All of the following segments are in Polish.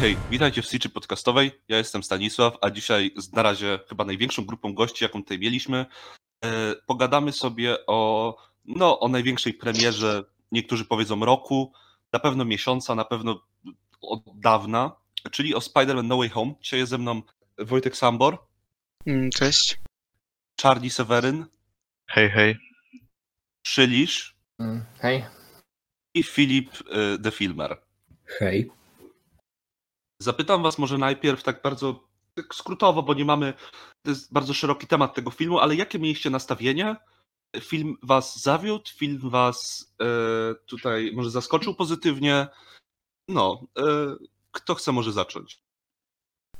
hej, witajcie w Stitchy Podcastowej. Ja jestem Stanisław, a dzisiaj z na razie chyba największą grupą gości, jaką tutaj mieliśmy, e, pogadamy sobie o, no, o największej premierze, niektórzy powiedzą roku, na pewno miesiąca, na pewno od dawna, czyli o Spider-Man No Way Home. Dzisiaj jest ze mną Wojtek Sambor, Mm, Cześć. Charlie Seweryn, Hej, hej. Szylisz Mm, Hej. i Filip e, The Filmer. Hej. Zapytam was może najpierw tak bardzo tak skrótowo, bo nie mamy, to jest bardzo szeroki temat tego filmu, ale jakie mieliście nastawienie? Film was zawiódł, film was e, tutaj może zaskoczył pozytywnie? No, e, kto chce może zacząć?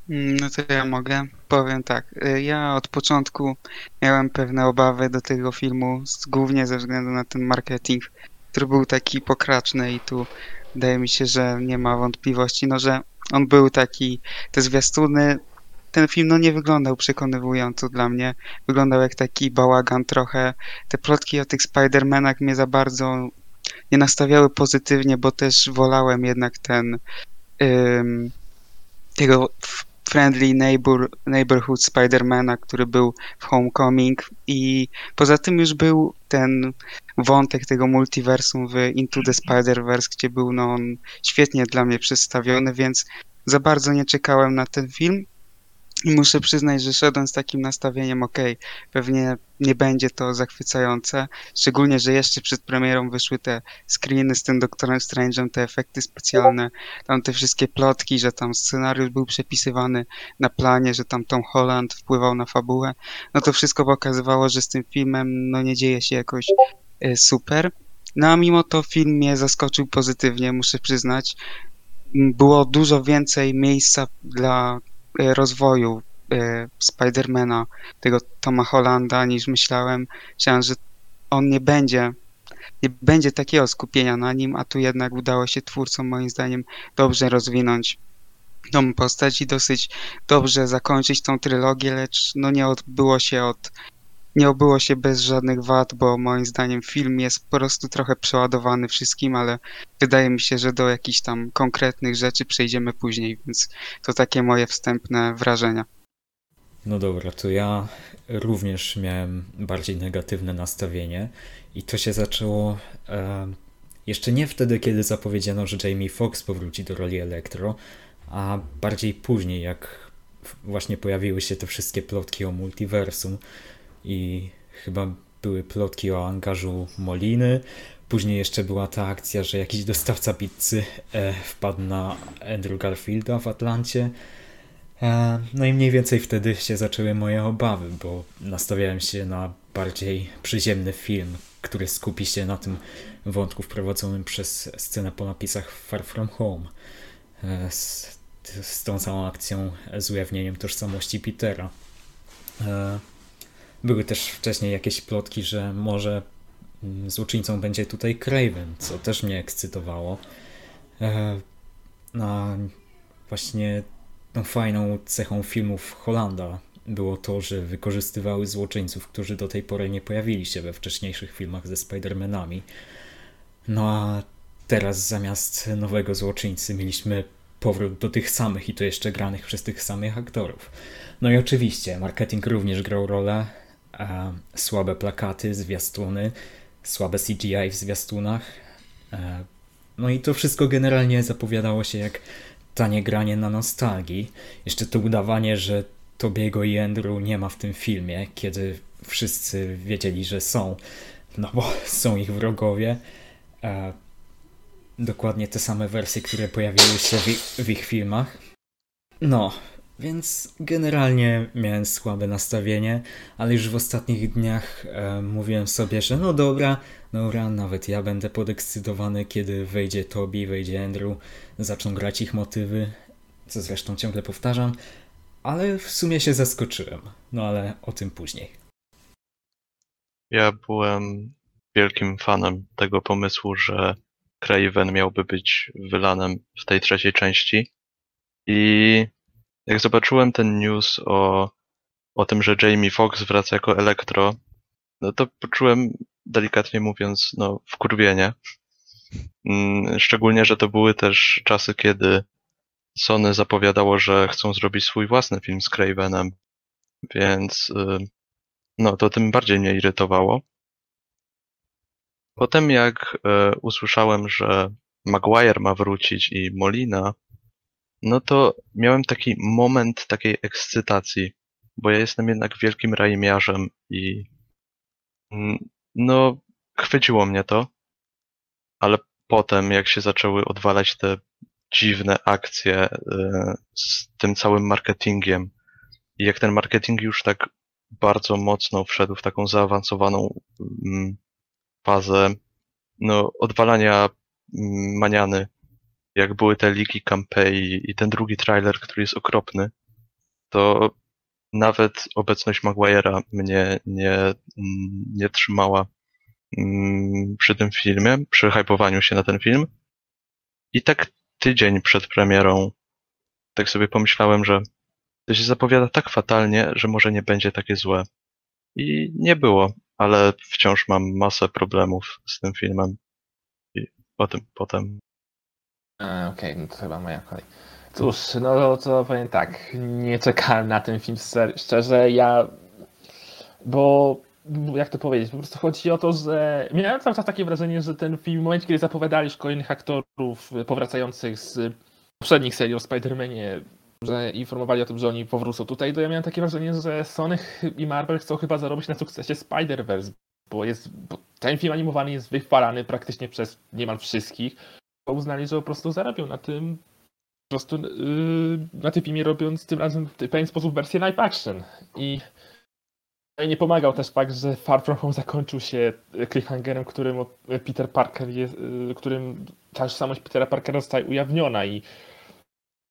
Mm, No to ja mogę. Powiem tak. y, Ja od początku miałem pewne obawy do tego filmu, głównie ze względu na ten marketing, który był taki pokraczny i tu wydaje mi się, że nie ma wątpliwości, no że on był taki, te zwiastuny, ten film no nie wyglądał przekonywująco dla mnie. Wyglądał jak taki bałagan trochę. Te plotki o tych Spider-Manach mnie za bardzo nie nastawiały pozytywnie, bo też wolałem jednak ten tego friendly neighbor, neighborhood Spidermana, który był w Homecoming i poza tym już był ten wątek tego multiversum w Into the Spider-Verse, gdzie był no, on świetnie dla mnie przedstawiony, więc za bardzo nie czekałem na ten film. I muszę przyznać, że szedłem z takim nastawieniem, okej, pewnie nie będzie to zachwycające, szczególnie, że jeszcze przed premierą wyszły te screeny z tym Doktorem Strange'em, te efekty specjalne, tam te wszystkie plotki, że tam scenariusz był przepisywany na planie, że tam Tom Holland wpływał na fabułę, no to wszystko pokazywało, że z tym filmem no nie dzieje się jakoś super. No a mimo to film mnie zaskoczył pozytywnie, muszę przyznać. M, Było dużo więcej miejsca dla e, rozwoju e, Spidermana, tego Toma Hollanda niż myślałem. Myślałem, że on nie będzie nie będzie takiego skupienia na nim, a tu jednak udało się twórcom moim zdaniem dobrze rozwinąć tą postać i dosyć dobrze zakończyć tą trylogię, lecz no nie odbyło się od nie obyło się bez żadnych wad, bo moim zdaniem film jest po prostu trochę przeładowany wszystkim, ale wydaje mi się, że do jakichś tam konkretnych rzeczy przejdziemy później, więc to takie moje wstępne wrażenia. No dobra, to ja również miałem bardziej negatywne nastawienie i to się zaczęło e, jeszcze nie wtedy, kiedy zapowiedziano, że Jamie Foxx powróci do roli Elektro, a bardziej później, jak właśnie pojawiły się te wszystkie plotki o multiversum i chyba były plotki o angażu Moliny. Później jeszcze była ta akcja, że jakiś dostawca pizzy e, wpadł na Andrew Garfielda w Atlancie. E, No i mniej więcej wtedy się zaczęły moje obawy, bo nastawiałem się na bardziej przyziemny film, który skupi się na tym wątku wprowadzonym przez scenę po napisach Far From Home. e, Z, z tą całą akcją z ujawnieniem tożsamości Petera. Były też wcześniej jakieś plotki, że może mm, złoczyńcą będzie tutaj Craven, co też mnie ekscytowało. E, A właśnie tą fajną cechą filmów Hollanda było to, że wykorzystywały złoczyńców, którzy do tej pory nie pojawili się we wcześniejszych filmach ze Spider-Manami. No a teraz zamiast nowego złoczyńcy mieliśmy powrót do tych samych i to jeszcze granych przez tych samych aktorów. No i oczywiście marketing również grał rolę. E, słabe plakaty, zwiastuny, słabe CGI w zwiastunach. E, no i to wszystko generalnie zapowiadało się jak tanie granie na nostalgii. Jeszcze to udawanie, że Tobiego i Andrew nie ma w tym filmie, kiedy wszyscy wiedzieli, że są, no bo są ich wrogowie. E, dokładnie te same wersje, które pojawiły się w w ich filmach. No, więc generalnie miałem słabe nastawienie, ale już w ostatnich dniach e, mówiłem sobie, że no dobra, dobra, nawet ja będę podekscytowany, kiedy wejdzie Tobi, wejdzie Andrew, zaczną grać ich motywy, co zresztą ciągle powtarzam, ale w sumie się zaskoczyłem. No ale o tym później. Ja byłem wielkim fanem tego pomysłu, że Craven miałby być wylanem w tej trzeciej części. I jak zobaczyłem ten news o, o tym, że Jamie Foxx wraca jako Elektro, no to poczułem, delikatnie mówiąc, no wkurwienie. Mm, Szczególnie, że to były też czasy, kiedy Sony zapowiadało, że chcą zrobić swój własny film z Cravenem, więc no to tym bardziej mnie irytowało. Potem jak e, usłyszałem, że Maguire ma wrócić i Molina, no to miałem taki moment takiej ekscytacji, bo ja jestem jednak wielkim raimiarzem i mm, no chwyciło mnie to, ale potem jak się zaczęły odwalać te dziwne akcje e, z tym całym marketingiem i jak ten marketing już tak bardzo mocno wszedł w taką zaawansowaną mm, fazę no, odwalania mm, maniany, jak były te liki Campei i ten drugi trailer, który jest okropny, to nawet obecność Maguire'a mnie nie, mm, nie trzymała mm, przy tym filmie, przy hypowaniu się na ten film. I tak tydzień przed premierą tak sobie pomyślałem, że to się zapowiada tak fatalnie, że może nie będzie takie złe. I nie było, ale wciąż mam masę problemów z tym filmem. I o tym potem. Okej, okay, no to chyba moja kolej. Cóż, no to powiem tak, nie czekałem na ten film szczerze, ja, bo jak to powiedzieć, po prostu chodzi o to, że miałem cały czas takie wrażenie, że ten film w momencie, kiedy zapowiadali już kolejnych aktorów powracających z poprzednich serii o Spider-Manie, że informowali o tym, że oni powrócą tutaj, to ja miałem takie wrażenie, że Sony i Marvel chcą chyba zarobić na sukcesie Spider-Verse, bo, jest, bo ten film animowany jest wychwalany praktycznie przez niemal wszystkich, bo uznali, że po prostu zarabią na tym, po prostu yy, na tym filmie robiąc tym razem w pewien sposób wersję live action i nie pomagał też fakt, że Far From Home zakończył się cliffhangerem, którym Peter Parker jest, y, którym tożsamość Petera Parkera zostaje ujawniona i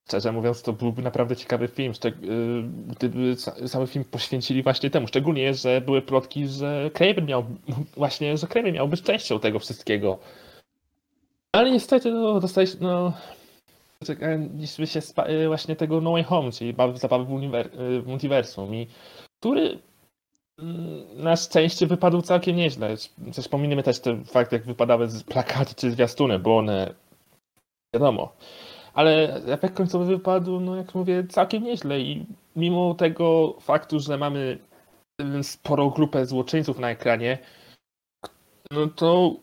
szczerze mówiąc, to byłby naprawdę ciekawy film, y, gdyby cały film poświęcili właśnie temu. Szczególnie, że były plotki, że Kraven miał właśnie, że Kraven miał być częścią tego wszystkiego. Ale niestety, no, dostaliśmy, no, czekaliśmy się y, właśnie tego No Way Home, czyli zabawy w, uniwer- w multiversum, i który mm, na szczęście wypadł całkiem nieźle. Też pominimy też ten fakt, jak wypadały z plakaty czy zwiastuny, bo one, wiadomo, ale efekt końcowy wypadł, no jak mówię, całkiem nieźle i mimo tego faktu, że mamy sporą grupę złoczyńców na ekranie, no to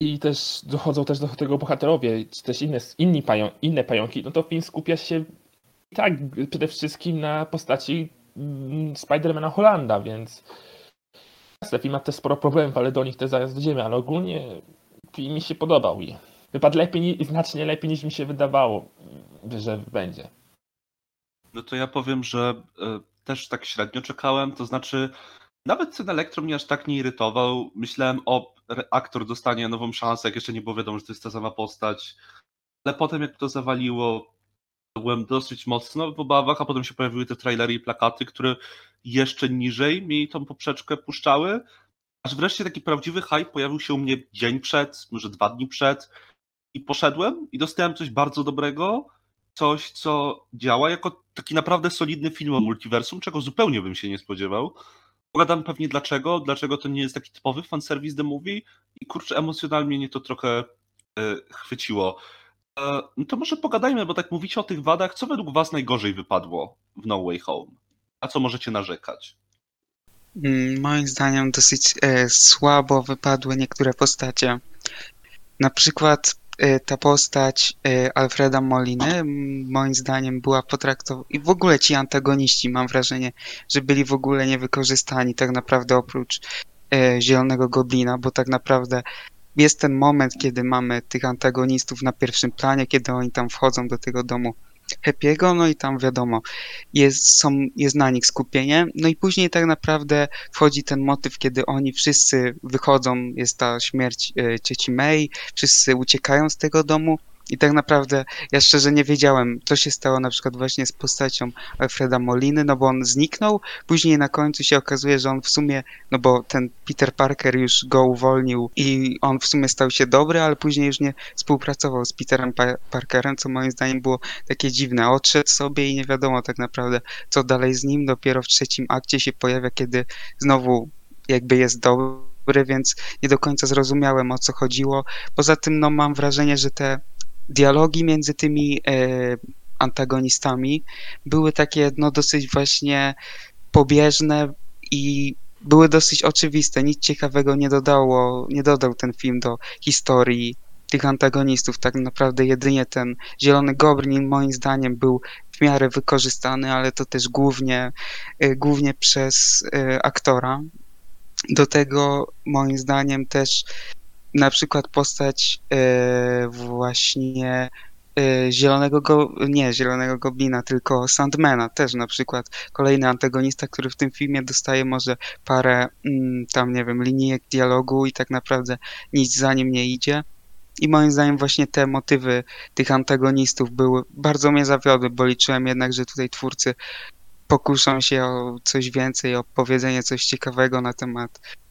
i też dochodzą też do tego bohaterowie, czy też inne, inni pają, inne pająki, no to film skupia się tak przede wszystkim na postaci mm, Spidermana Hollanda, więc film ma też sporo problemów, ale do nich też zaraz dojdziemy, ale ogólnie film mi się podobał i wypadł lepiej, znacznie lepiej niż mi się wydawało, że będzie. No to ja powiem, że y, też tak średnio czekałem, to znaczy nawet ten Elektro mnie aż tak nie irytował. Myślałem, o, aktor dostanie nową szansę, jak jeszcze nie było wiadomo, że to jest ta sama postać. Ale potem jak to zawaliło, byłem dosyć mocno w obawach, a potem się pojawiły te trailery i plakaty, które jeszcze niżej mi tą poprzeczkę puszczały. Aż wreszcie taki prawdziwy hype pojawił się u mnie dzień przed, może dwa dni przed i poszedłem i dostałem coś bardzo dobrego, coś, co działa jako taki naprawdę solidny film o multiversum, czego zupełnie bym się nie spodziewał. Pogadam pewnie dlaczego, dlaczego to nie jest taki typowy fanservice The Movie i kurczę, emocjonalnie mnie to trochę e, chwyciło. E, no to może pogadajmy, bo tak mówicie o tych wadach. Co według was najgorzej wypadło w No Way Home? A co możecie narzekać? Mm, moim zdaniem dosyć e, słabo wypadły niektóre postacie. Na przykład ta postać y, Alfreda Moliny moim zdaniem była potraktowana i w ogóle ci antagoniści mam wrażenie, że byli w ogóle niewykorzystani tak naprawdę oprócz y, Zielonego Goblina, bo tak naprawdę jest ten moment, kiedy mamy tych antagonistów na pierwszym planie, kiedy oni tam wchodzą do tego domu Happy'ego, no i tam wiadomo, jest, są, jest na nich skupienie. No i później tak naprawdę wchodzi ten motyw, kiedy oni wszyscy wychodzą, jest ta śmierć e, cieci May, wszyscy uciekają z tego domu i tak naprawdę ja szczerze nie wiedziałem, co się stało na przykład właśnie z postacią Alfreda Moliny, no bo on zniknął, później na końcu się okazuje, że on w sumie, no bo ten Peter Parker już go uwolnił i on w sumie stał się dobry, ale później już nie współpracował z Peterem pa Parkerem, co moim zdaniem było takie dziwne. Odszedł sobie i nie wiadomo tak naprawdę, co dalej z nim. Dopiero w trzecim akcie się pojawia, kiedy znowu jakby jest dobry, więc nie do końca zrozumiałem o co chodziło. Poza tym, no mam wrażenie, że te dialogi między tymi e, antagonistami były takie no dosyć właśnie pobieżne i były dosyć oczywiste. Nic ciekawego nie dodało, nie dodał ten film do historii tych antagonistów. Tak naprawdę jedynie ten Zielony Goblin moim zdaniem był w miarę wykorzystany, ale to też głównie, y, głównie przez y, aktora. Do tego moim zdaniem też na przykład postać y, właśnie Zielonego, go, nie Zielonego Goblina, tylko Sandmana też na przykład. Kolejny antagonista, który w tym filmie dostaje może parę mm, tam, nie wiem, linijek dialogu i tak naprawdę nic za nim nie idzie. I moim zdaniem właśnie te motywy tych antagonistów były, bardzo mnie zawiodły, bo liczyłem jednak, że tutaj twórcy pokuszą się o coś więcej, o powiedzenie coś ciekawego na temat e,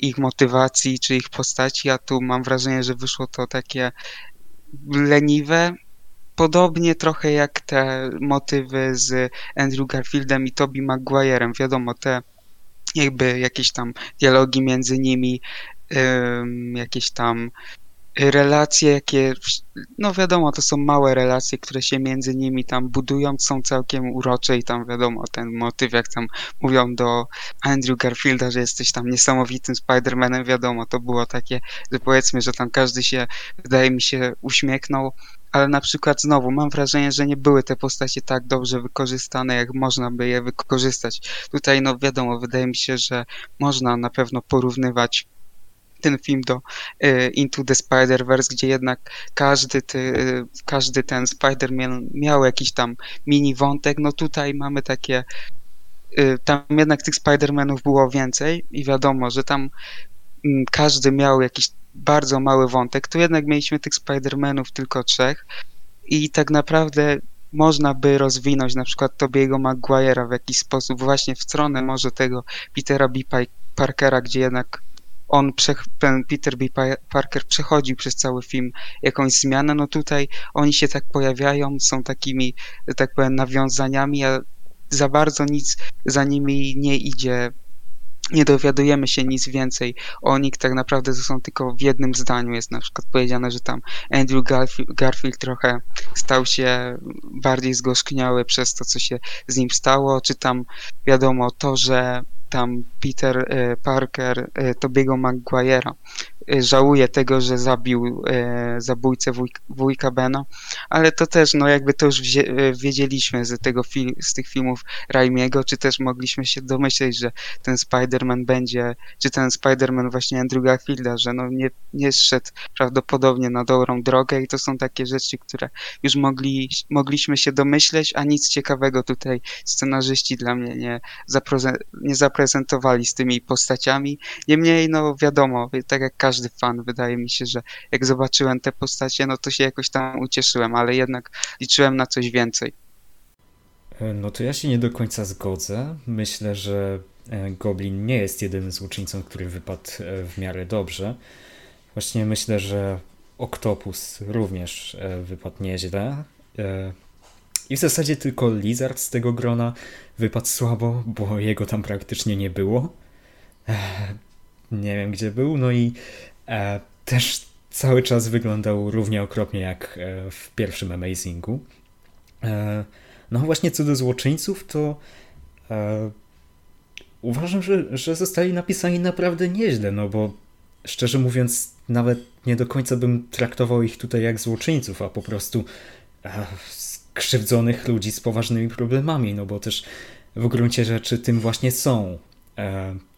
ich motywacji czy ich postaci, a tu mam wrażenie, że wyszło to takie leniwe, podobnie trochę jak te motywy z Andrew Garfieldem i Toby Maguire'em. Wiadomo, te jakby jakieś tam dialogi między nimi, jakieś tam relacje, jakie, no wiadomo, to są małe relacje, które się między nimi tam budują, są całkiem urocze i tam wiadomo, ten motyw, jak tam mówią do Andrew Garfielda, że jesteś tam niesamowitym Spider-Manem, wiadomo, to było takie, że powiedzmy, że tam każdy się, wydaje mi się, uśmiechnął, ale na przykład znowu mam wrażenie, że nie były te postacie tak dobrze wykorzystane, jak można by je wykorzystać. Tutaj, no wiadomo, wydaje mi się, że można na pewno porównywać ten film do e, Into the Spider-Verse, gdzie jednak każdy, ty, e, każdy ten Spider-Man miał jakiś tam mini wątek, no tutaj mamy takie e, tam jednak tych Spider-Manów było więcej i wiadomo, że tam mm, każdy miał jakiś bardzo mały wątek, tu jednak mieliśmy tych Spider-Manów tylko trzech i tak naprawdę można by rozwinąć na przykład Tobiego Maguire'a w jakiś sposób właśnie w stronę może tego Petera B. Parkera, gdzie jednak on, ten Peter B. Parker przechodził przez cały film jakąś zmianę, no tutaj oni się tak pojawiają, są takimi, tak powiem, nawiązaniami, a za bardzo nic za nimi nie idzie. Nie dowiadujemy się nic więcej o nich, tak naprawdę to są tylko w jednym zdaniu. Jest na przykład powiedziane, że tam Andrew Garfield, Garfield trochę stał się bardziej zgorzkniały przez to, co się z nim stało, czy tam wiadomo to, że tam Peter e, Parker e, Tobiego Maguire'a żałuje tego, że zabił e, zabójcę wuj, wujka Bena, ale to też, no jakby to już e, wiedzieliśmy z, tego fil, z tych filmów Raimiego, czy też mogliśmy się domyśleć, że ten Spider-Man będzie, czy ten Spider-Man właśnie Andrew Garfielda, że no nie, nie szedł prawdopodobnie na dobrą drogę i to są takie rzeczy, które już mogli, mogliśmy się domyśleć, a nic ciekawego tutaj scenarzyści dla mnie nie zaprezentowali z tymi postaciami. Niemniej, no wiadomo, tak jak każdy każdy fan. Wydaje mi się, że jak zobaczyłem te postacie, no to się jakoś tam ucieszyłem, ale jednak liczyłem na coś więcej. E, no to ja się nie do końca zgodzę. Myślę, że e, Goblin nie jest jedynym złoczyńcą, który wypadł e, w miarę dobrze. Właśnie myślę, że Octopus również wypadł nieźle. I w zasadzie tylko Lizard z tego grona wypadł słabo, bo jego tam praktycznie nie było nie wiem gdzie był, no i też cały czas wyglądał równie okropnie jak e, w pierwszym Amazingu. E, no właśnie co do złoczyńców, to e, uważam, że, że zostali napisani naprawdę nieźle, no bo szczerze mówiąc, nawet nie do końca bym traktował ich tutaj jak złoczyńców, a po prostu e, skrzywdzonych ludzi z poważnymi problemami, no bo też w gruncie rzeczy tym właśnie są E,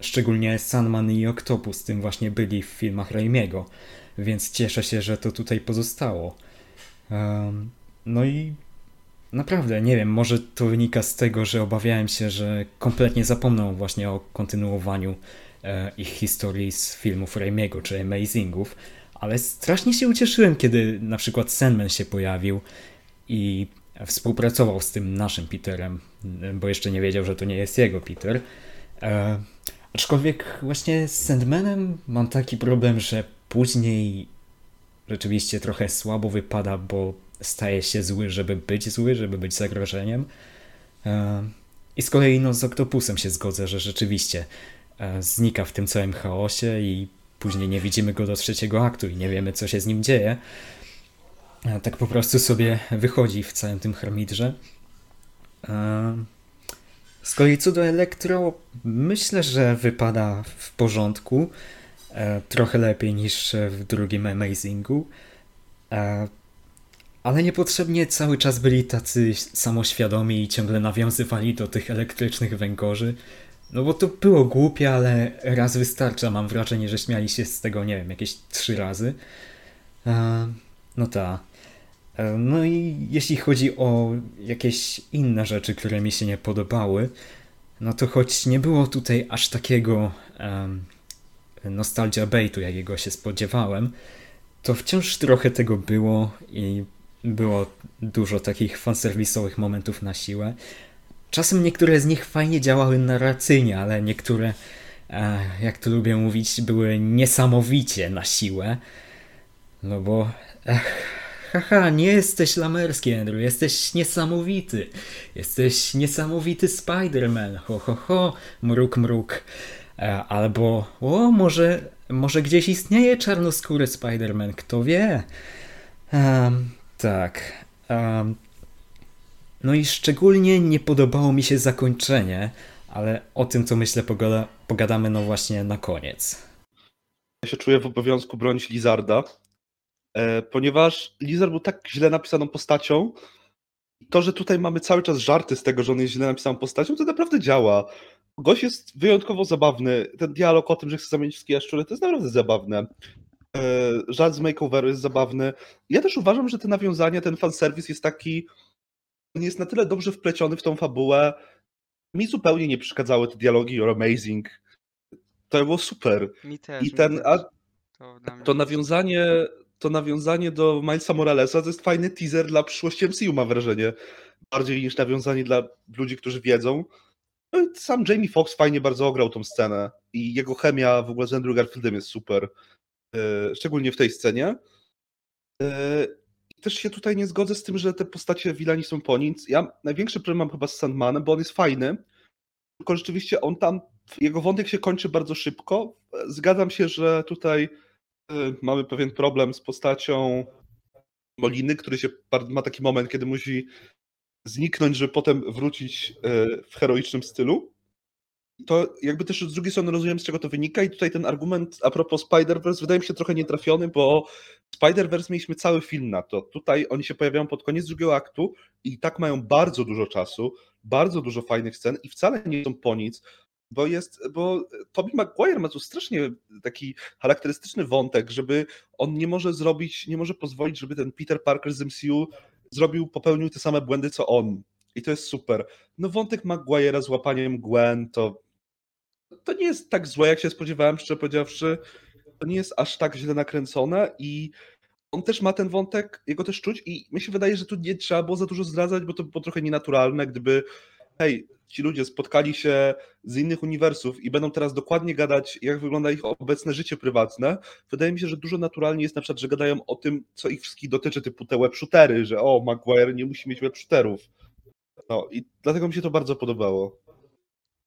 szczególnie Sandman i Octopus tym właśnie byli w filmach Raimiego, więc cieszę się, że to tutaj pozostało. E, no i naprawdę, nie wiem, może to wynika z tego, że obawiałem się, że kompletnie zapomną właśnie o kontynuowaniu e, ich historii z filmów Raimiego czy Amazingów, ale strasznie się ucieszyłem, kiedy na przykład Sandman się pojawił i współpracował z tym naszym Peterem, bo jeszcze nie wiedział, że to nie jest jego Peter. E, aczkolwiek właśnie z Sandmanem mam taki problem, że później rzeczywiście trochę słabo wypada, bo staje się zły, żeby być zły, żeby być zagrożeniem. E, I z kolei no, z Octopusem się zgodzę, że rzeczywiście e, znika w tym całym chaosie i później nie widzimy go do trzeciego aktu i nie wiemy, co się z nim dzieje. tak po prostu sobie wychodzi w całym tym harmidrze. Z kolei co do Elektro, myślę, że wypada w porządku. E, trochę lepiej niż w drugim Amazingu. E, ale niepotrzebnie cały czas byli tacy samoświadomi i ciągle nawiązywali do tych elektrycznych węgorzy. No bo to było głupie, ale raz wystarcza. Mam wrażenie, że śmiali się z tego, nie wiem, jakieś trzy razy. E, no ta. No i jeśli chodzi o jakieś inne rzeczy, które mi się nie podobały, no to choć nie było tutaj aż takiego um, nostalgia baitu, jakiego się spodziewałem, to wciąż trochę tego było i było dużo takich fanserwisowych momentów na siłę. Czasem niektóre z nich fajnie działały narracyjnie, ale niektóre, e, jak to lubię mówić, były niesamowicie na siłę. No bo... Ech, haha, nie jesteś lamerski, Andrew, jesteś niesamowity. Jesteś niesamowity Spider-Man, ho, ho, ho, mruk, mruk. E, albo, o, może, może gdzieś istnieje czarnoskóry Spider-Man, kto wie. Um, tak. Um, no i szczególnie nie podobało mi się zakończenie, ale o tym, co myślę, pogada, pogadamy no właśnie na koniec. Ja się czuję w obowiązku bronić Lizarda, ponieważ Lizard był tak źle napisaną postacią, to, że tutaj mamy cały czas żarty z tego, że on jest źle napisaną postacią, to naprawdę działa. Gość jest wyjątkowo zabawny. Ten dialog o tym, że chce zamienić wszystkie jaszczury, to jest naprawdę zabawne. E, żart z makeoveru jest zabawny. Ja też uważam, że te nawiązania, ten fanserwis jest taki, on jest na tyle dobrze wpleciony w tą fabułę. Mi zupełnie nie przeszkadzały te dialogi or amazing. To było super. Mi też. I ten, to, to nawiązanie, to nawiązanie do Milesa Moralesa to jest fajny teaser dla przyszłości MCU, mam wrażenie. Bardziej niż nawiązanie dla ludzi, którzy wiedzą. No sam Jamie Foxx fajnie bardzo ograł tą scenę i jego chemia w ogóle z Andrew Garfieldem jest super. E, szczególnie w tej scenie. E, też się tutaj nie zgodzę z tym, że te postacie Wilani są po nic. Ja największy problem mam chyba z Sandmanem, bo on jest fajny, tylko rzeczywiście on tam, jego wątek się kończy bardzo szybko. Zgadzam się, że tutaj mamy pewien problem z postacią Moliny, który się ma taki moment, kiedy musi zniknąć, żeby potem wrócić y, w heroicznym stylu. To jakby też z drugiej strony rozumiem, z czego to wynika i tutaj ten argument a propos Spider-Verse wydaje mi się trochę nietrafiony, bo Spider-Verse mieliśmy cały film na to. Tutaj oni się pojawiają pod koniec drugiego aktu i tak mają bardzo dużo czasu, bardzo dużo fajnych scen i wcale nie są po nic bo jest, bo Tobey Maguire ma tu strasznie taki charakterystyczny wątek, żeby on nie może zrobić, nie może pozwolić, żeby ten Peter Parker z MCU zrobił, popełnił te same błędy, co on. I to jest super. No wątek Maguire'a z łapaniem Gwen, to to nie jest tak złe, jak się spodziewałem, szczerze powiedziawszy. To nie jest aż tak źle nakręcone i on też ma ten wątek, jego też czuć i mi się wydaje, że tu nie trzeba było za dużo zdradzać, bo to było trochę nienaturalne, gdyby hej, ci ludzie spotkali się z innych uniwersów i będą teraz dokładnie gadać, jak wygląda ich obecne życie prywatne, wydaje mi się, że dużo naturalnie jest na przykład, że gadają o tym, co ich wszystkich dotyczy, typu te web shootery, że o, Maguire nie musi mieć web shooterów. No i dlatego mi się to bardzo podobało.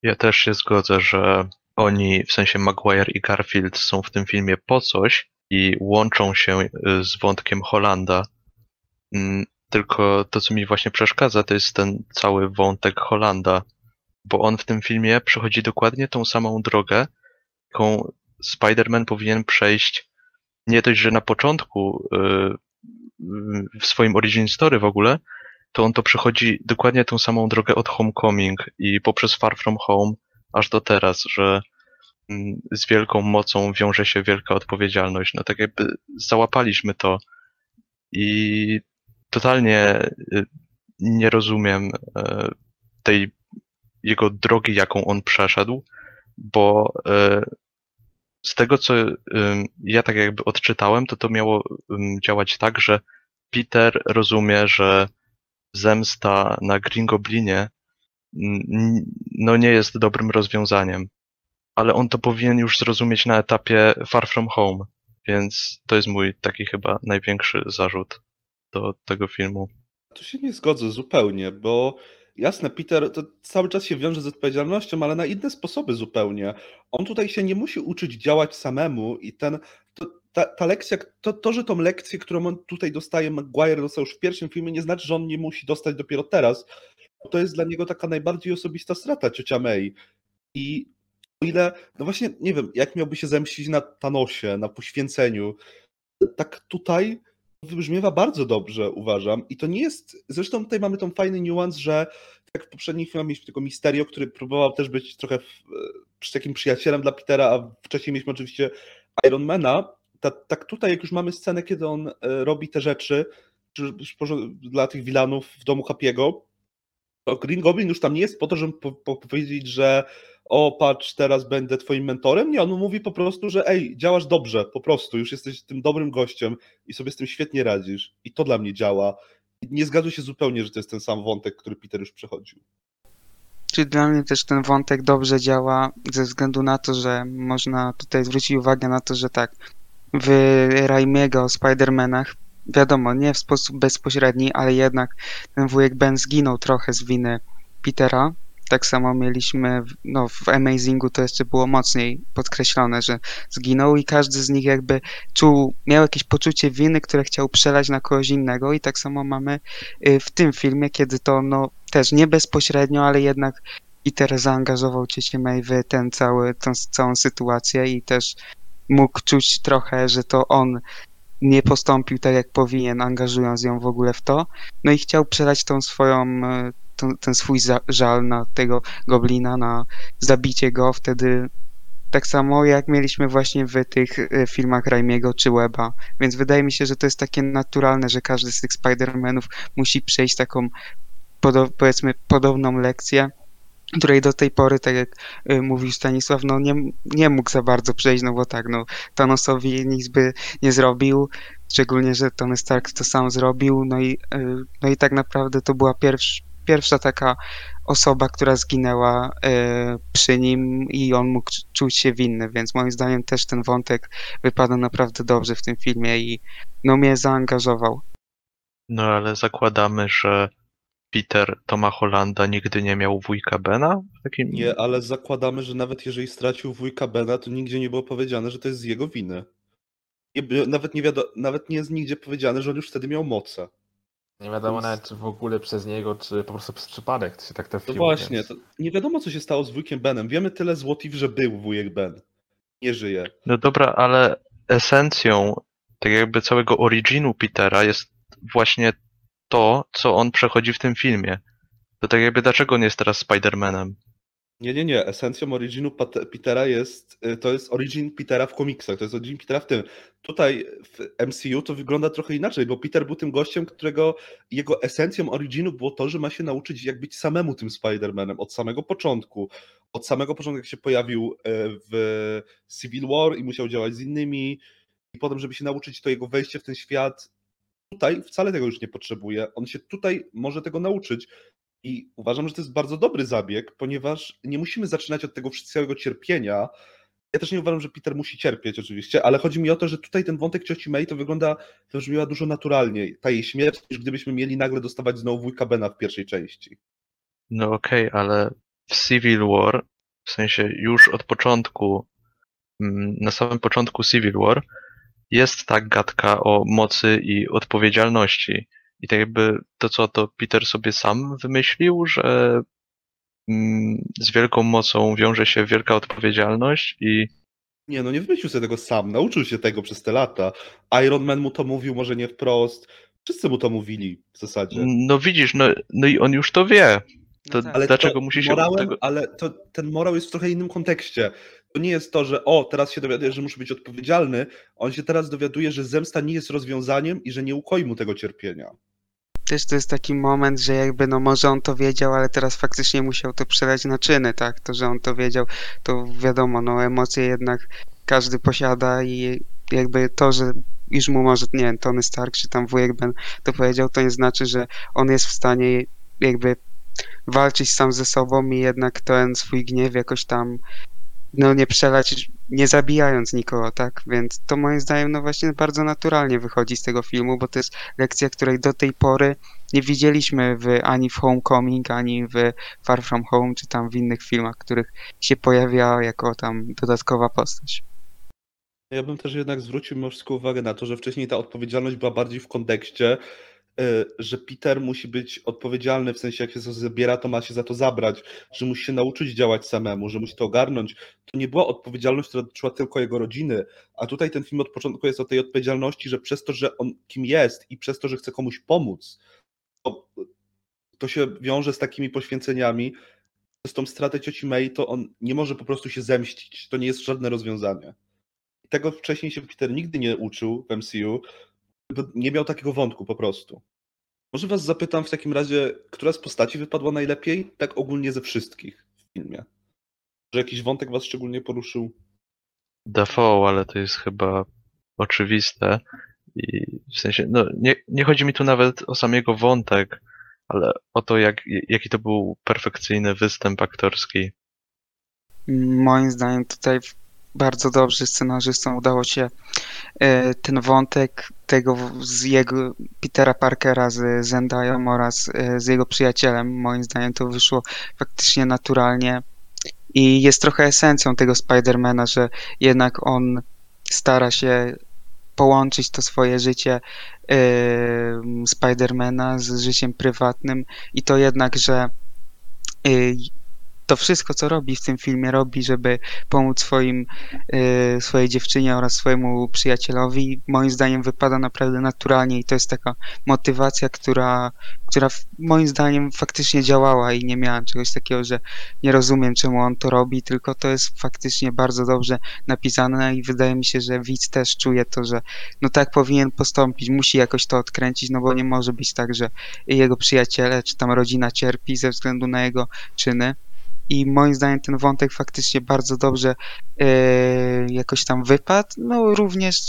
Ja też się zgodzę, że oni, w sensie Maguire i Garfield są w tym filmie po coś i łączą się y, z wątkiem Holanda. Tylko to, co mi właśnie przeszkadza, to jest ten cały wątek Holanda, bo on w tym filmie przechodzi dokładnie tą samą drogę, jaką Spider-Man powinien przejść nie dość, że na początku yy, w swoim origin story w ogóle, to on to przechodzi dokładnie tą samą drogę od Homecoming i poprzez Far From Home aż do teraz, że mm, z wielką mocą wiąże się wielka odpowiedzialność. No tak jakby załapaliśmy to i totalnie y, nie rozumiem y, tej jego drogi, jaką on przeszedł, bo y, z tego, co ja tak jakby odczytałem, to to miało działać tak, że Peter rozumie, że zemsta na Green Goblinie no nie jest dobrym rozwiązaniem, ale on to powinien już zrozumieć na etapie Far From Home, więc to jest mój taki chyba największy zarzut do tego filmu. Tu się nie zgodzę zupełnie, bo jasne, Peter to cały czas się wiąże z odpowiedzialnością, ale na inne sposoby zupełnie. On tutaj się nie musi uczyć działać samemu i ten. To, ta, ta lekcja, to, to, że tą lekcję, którą on tutaj dostaje, Maguire dostał już w pierwszym filmie, nie znaczy, że on nie musi dostać dopiero teraz. To jest dla niego taka najbardziej osobista strata ciocia May. I o ile, no właśnie, nie wiem, jak miałby się zemścić na Thanosie, na poświęceniu, tak tutaj wybrzmiewa bardzo dobrze, uważam. I to nie jest, zresztą tutaj mamy tą fajny niuans, że tak w poprzednich filmach mieliśmy tylko Misterio, który próbował też być trochę w, takim przyjacielem dla Petera, a wcześniej mieliśmy oczywiście Ironmana. Ta, tak tutaj, jak już mamy scenę, kiedy on e, robi te rzeczy dla tych wilanów w domu Happy'ego, to Green Goblin już tam nie jest po to, żeby po, po powiedzieć, że o patrz, teraz będę twoim mentorem. Nie, on mówi po prostu, że ej, działasz dobrze, po prostu, już jesteś tym dobrym gościem i sobie z tym świetnie radzisz. I to dla mnie działa. Nie zgadzam się zupełnie, że to jest ten sam wątek, który Peter już przechodził. Czy dla mnie też ten wątek dobrze działa ze względu na to, że można tutaj zwrócić uwagę na to, że tak, w Raimiego o Spider-Manach, wiadomo, nie w sposób bezpośredni, ale jednak ten wujek Ben zginął trochę z winy Petera, tak samo mieliśmy, no w Amazingu to jeszcze było mocniej podkreślone, że zginął i każdy z nich jakby czuł, miał jakieś poczucie winy, które chciał przelać na kogoś innego i tak samo mamy y, w tym filmie, kiedy to no też nie bezpośrednio, ale jednak Peter zaangażował cię May w ten cały, tą całą sytuację i też mógł czuć trochę, że to on nie postąpił tak jak powinien, angażując ją w ogóle w to. No i chciał przelać tą swoją y, ten, ten swój żal na tego goblina, na zabicie go, wtedy tak samo jak mieliśmy właśnie w tych e, filmach Raimiego czy Weba. Więc wydaje mi się, że to jest takie naturalne, że każdy z tych Spider-Manów musi przejść taką podo powiedzmy podobną lekcję, której do tej pory, tak jak y, mówił Stanisław, no nie, nie mógł za bardzo przejść, no bo tak, no Thanosowi nic by nie zrobił, szczególnie, że Tony Stark to sam zrobił, no i, y, no i tak naprawdę to była pierwsza pierwsza taka osoba, która zginęła e, przy nim i on mógł czuć się winny, więc moim zdaniem też ten wątek wypada naprawdę dobrze w tym filmie i no mnie zaangażował. No ale zakładamy, że Peter Toma Hollanda nigdy nie miał wujka Bena? Takim... Nie, ale zakładamy, że nawet jeżeli stracił wujka Bena, to nigdzie nie było powiedziane, że to jest z jego winy. Nawet nie, wiadomo, nawet nie jest nigdzie powiedziane, że on już wtedy miał moce. Nie wiadomo nawet, czy w ogóle przez niego, czy po prostu przez przypadek się tak trafiło. No właśnie, więc... nie wiadomo, co się stało z wujkiem Benem. Wiemy tyle z What If, że był wujek Ben. Nie żyje. No dobra, ale esencją tak jakby całego originu Petera jest właśnie to, co on przechodzi w tym filmie. To tak jakby dlaczego on jest teraz Spider-Manem? Nie, nie, nie. Esencją originu Petera jest, y, to jest origin Petera w komiksach, to jest origin Petera w tym. Tutaj w MCU to wygląda trochę inaczej, bo Peter był tym gościem, którego jego esencją originu było to, że ma się nauczyć jak być samemu tym Spider-Manem od samego początku. Od samego początku, jak się pojawił y, w Civil War i musiał działać z innymi i potem, żeby się nauczyć to jego wejście w ten świat, tutaj wcale tego już nie potrzebuje. On się tutaj może tego nauczyć. I uważam, że to jest bardzo dobry zabieg, ponieważ nie musimy zaczynać od tego wszystkiego cierpienia. Ja też nie uważam, że Peter musi cierpieć oczywiście, ale chodzi mi o to, że tutaj ten wątek cioci May to wygląda, to brzmiała dużo naturalniej, ta jej śmierć, niż gdybyśmy mieli nagle dostawać znowu wujka Bena w pierwszej części. No okej, okay, ale w Civil War, w sensie już od początku, mm, na samym początku Civil War, jest ta gadka o mocy i odpowiedzialności. I tak jakby to, co to Peter sobie sam wymyślił, że mm, z wielką mocą wiąże się wielka odpowiedzialność i. Nie, no nie wymyślił sobie tego sam, nauczył się tego przez te lata. Iron Man mu to mówił, może nie wprost. Wszyscy mu to mówili w zasadzie. No widzisz, no, no i on już to wie. To no tak. dlaczego to musi się. Morałem, tego... Ale to, ten morał jest w trochę innym kontekście. To nie jest to, że o, teraz się dowiaduje, że musi być odpowiedzialny. On się teraz dowiaduje, że zemsta nie jest rozwiązaniem i że nie ukoi mu tego cierpienia też to jest taki moment, że jakby no może on to wiedział, ale teraz faktycznie musiał to przelać na czyny, tak? To, że on to wiedział, to wiadomo, no emocje jednak każdy posiada i jakby to, że już mu może, nie wiem, Tony Stark czy tam wujek Ben to powiedział, to nie znaczy, że on jest w stanie jakby walczyć sam ze sobą i jednak ten swój gniew jakoś tam no nie przelać, nie zabijając nikogo, tak? Więc to moim zdaniem no właśnie bardzo naturalnie wychodzi z tego filmu, bo to jest lekcja, której do tej pory nie widzieliśmy w, ani w Homecoming, ani w Far From Home, czy tam w innych filmach, których się pojawia jako tam dodatkowa postać. Ja bym też jednak zwrócił wszystko uwagę na to, że wcześniej ta odpowiedzialność była bardziej w kontekście, że Peter musi być odpowiedzialny, w sensie jak się to zabiera, to ma się za to zabrać, że musi się nauczyć działać samemu, że musi to ogarnąć. To nie była odpowiedzialność, która dotyczyła tylko jego rodziny, a tutaj ten film od początku jest o tej odpowiedzialności, że przez to, że on kim jest i przez to, że chce komuś pomóc, to, to się wiąże z takimi poświęceniami, przez tą stratę cioci May, to on nie może po prostu się zemścić. To nie jest żadne rozwiązanie. Tego wcześniej się Peter nigdy nie uczył w MCU, nie miał takiego wątku po prostu. Może was zapytam w takim razie, która z postaci wypadła najlepiej? Tak ogólnie ze wszystkich w filmie. Że jakiś wątek was szczególnie poruszył? Dafoe, ale to jest chyba oczywiste. I w sensie, no nie, nie chodzi mi tu nawet o sam jego wątek, ale o to, jak, jaki to był perfekcyjny występ aktorski. Moim zdaniem tutaj bardzo dobrze scenarzystom udało się e, ten wątek tego z jego Petera Parkera z Zendaya oraz e, z jego przyjacielem, moim zdaniem to wyszło faktycznie naturalnie i jest trochę esencją tego Spidermana, że jednak on stara się połączyć to swoje życie yy, Spidermana z życiem prywatnym i to jednak, że to wszystko, co robi w tym filmie, robi, żeby pomóc swoim, y, swojej dziewczynie oraz swojemu przyjacielowi. Moim zdaniem wypada naprawdę naturalnie i to jest taka motywacja, która, która moim zdaniem faktycznie działała i nie miałem czegoś takiego, że nie rozumiem, czemu on to robi, tylko to jest faktycznie bardzo dobrze napisane i wydaje mi się, że widz też czuje to, że no tak powinien postąpić, musi jakoś to odkręcić, no bo nie może być tak, że jego przyjaciele czy tam rodzina cierpi ze względu na jego czyny i moim zdaniem ten wątek faktycznie bardzo dobrze e, jakoś tam wypadł. No również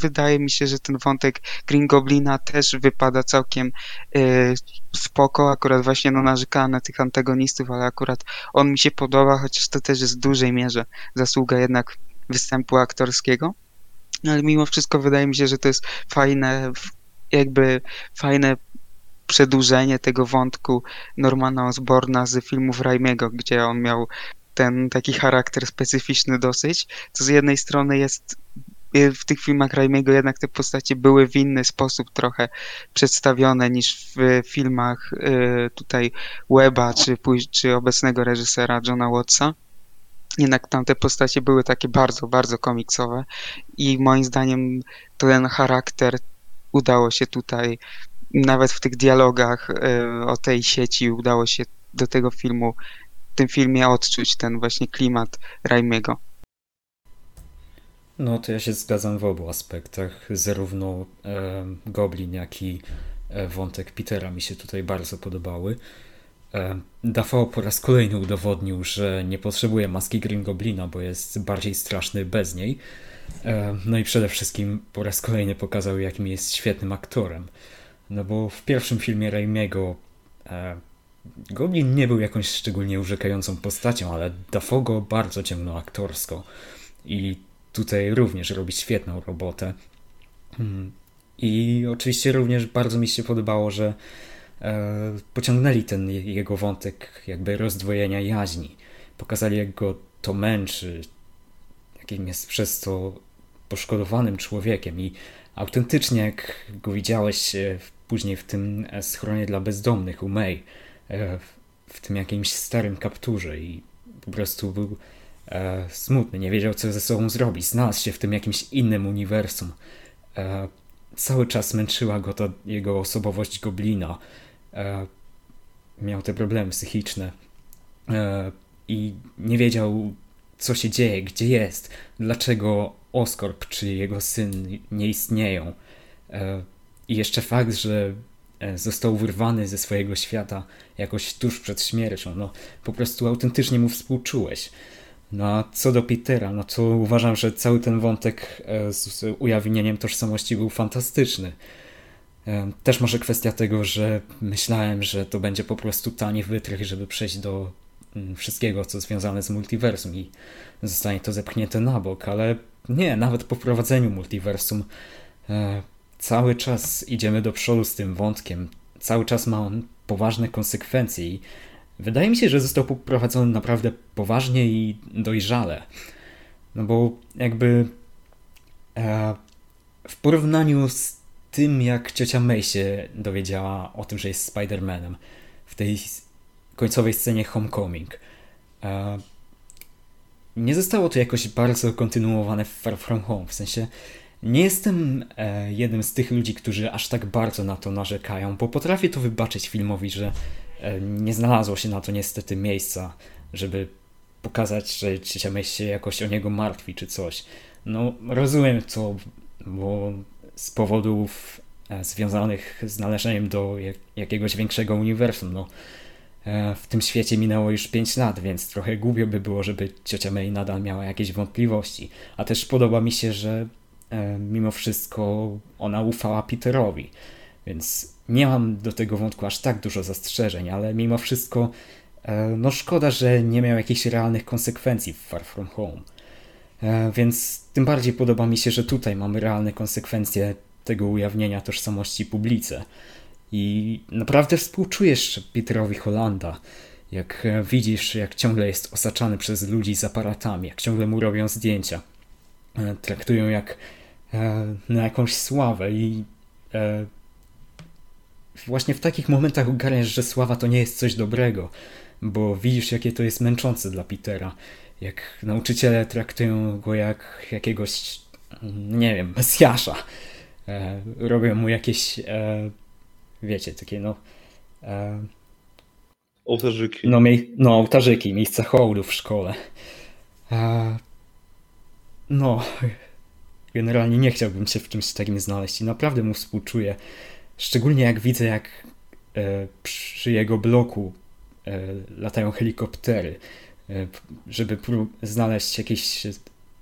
wydaje mi się, że ten wątek Green Goblina też wypada całkiem e, spoko, akurat właśnie no narzekałem na tych antagonistów, ale akurat on mi się podoba, chociaż to też jest w dużej mierze zasługa jednak występu aktorskiego. Ale mimo wszystko wydaje mi się, że to jest fajne, jakby fajne przedłużenie tego wątku Normana Osborna z filmów Raimiego, gdzie on miał ten taki charakter specyficzny dosyć, to z jednej strony jest w tych filmach Raimiego jednak te postacie były w inny sposób trochę przedstawione niż w filmach y, tutaj Weba czy, czy obecnego reżysera Johna Wattsa. Jednak tamte postacie były takie bardzo, bardzo komiksowe i moim zdaniem ten charakter udało się tutaj nawet w tych dialogach e, o tej sieci udało się do tego filmu, w tym filmie odczuć ten właśnie klimat Raimiego. No to ja się zgadzam w obu aspektach. Zarówno e, Goblin, jak i e, wątek Petera mi się tutaj bardzo podobały. E, Dafoe po raz kolejny udowodnił, że nie potrzebuje maski Green Goblina, bo jest bardziej straszny bez niej. E, no i przede wszystkim po raz kolejny pokazał, jakim jest świetnym aktorem. No bo w pierwszym filmie Raimiego e, Goblin nie był jakąś szczególnie urzekającą postacią, ale Dafoe go bardzo ciemno aktorsko. I tutaj również robi świetną robotę. Hmm. I oczywiście również bardzo mi się podobało, że e, pociągnęli ten jego wątek jakby rozdwojenia jaźni. Pokazali jak go to męczy, jakim jest przez to poszkodowanym człowiekiem i autentycznie jak go widziałeś w później w tym e, schronie dla bezdomnych u May, e, w tym jakimś starym kapturze i po prostu był e, smutny, nie wiedział co ze sobą zrobić, znalazł się w tym jakimś innym uniwersum. Cały czas męczyła go ta jego osobowość goblina. Miał te problemy psychiczne i nie wiedział co się dzieje, gdzie jest, dlaczego Oscorp czy jego syn nie istnieją. I jeszcze fakt, że e, został wyrwany ze swojego świata jakoś tuż przed śmiercią, no po prostu autentycznie mu współczułeś. No a co do Petera, no to uważam, że cały ten wątek e, z ujawnieniem tożsamości był fantastyczny. E, też może kwestia tego, że myślałem, że to będzie po prostu tani wytrych, żeby przejść do mm, wszystkiego, co związane z multiversum i zostanie to zepchnięte na bok, ale nie, nawet po wprowadzeniu multiversum cały czas idziemy do przodu z tym wątkiem. Cały czas ma on poważne konsekwencje i wydaje mi się, że został poprowadzony naprawdę poważnie i dojrzale. No bo jakby E, w porównaniu z tym, jak ciocia May się dowiedziała o tym, że jest Spider-Manem w tej końcowej scenie Homecoming. E, nie zostało to jakoś bardzo kontynuowane w Far From Home, w sensie nie jestem e, jednym z tych ludzi, którzy aż tak bardzo na to narzekają, bo potrafię to wybaczyć filmowi, że e, nie znalazło się na to niestety miejsca, żeby pokazać, że May się jakoś o niego martwi czy coś. No, rozumiem to, bo z powodów e, związanych z należeniem do jak, jakiegoś większego uniwersum, no e, w tym świecie minęło już 5 lat, więc trochę głupio by było, żeby ciocia May nadal miała jakieś wątpliwości. A też podoba mi się, że mimo wszystko ona ufała Peterowi, więc nie mam do tego wątku aż tak dużo zastrzeżeń, ale mimo wszystko no szkoda, że nie miał jakichś realnych konsekwencji w Far From Home. Więc tym bardziej podoba mi się, że tutaj mamy realne konsekwencje tego ujawnienia tożsamości publice. I naprawdę współczujesz Peterowi Hollanda, jak widzisz, jak ciągle jest osaczany przez ludzi z aparatami, jak ciągle mu robią zdjęcia. E, traktują jak e, na jakąś sławę i e, właśnie w takich momentach ogarniasz, że sława to nie jest coś dobrego, bo widzisz, jakie to jest męczące dla Petera. Jak nauczyciele traktują go jak jakiegoś, nie wiem, mesjasza. E, robią mu jakieś, e, wiecie, takie no... E, ołtarzyki. No, mie- no, ołtarzyki, miejsca hołdu w szkole. E, no, generalnie nie chciałbym się w czymś takim znaleźć i naprawdę mu współczuję. Szczególnie jak widzę, jak e, przy jego bloku e, latają helikoptery, e, żeby znaleźć jakieś,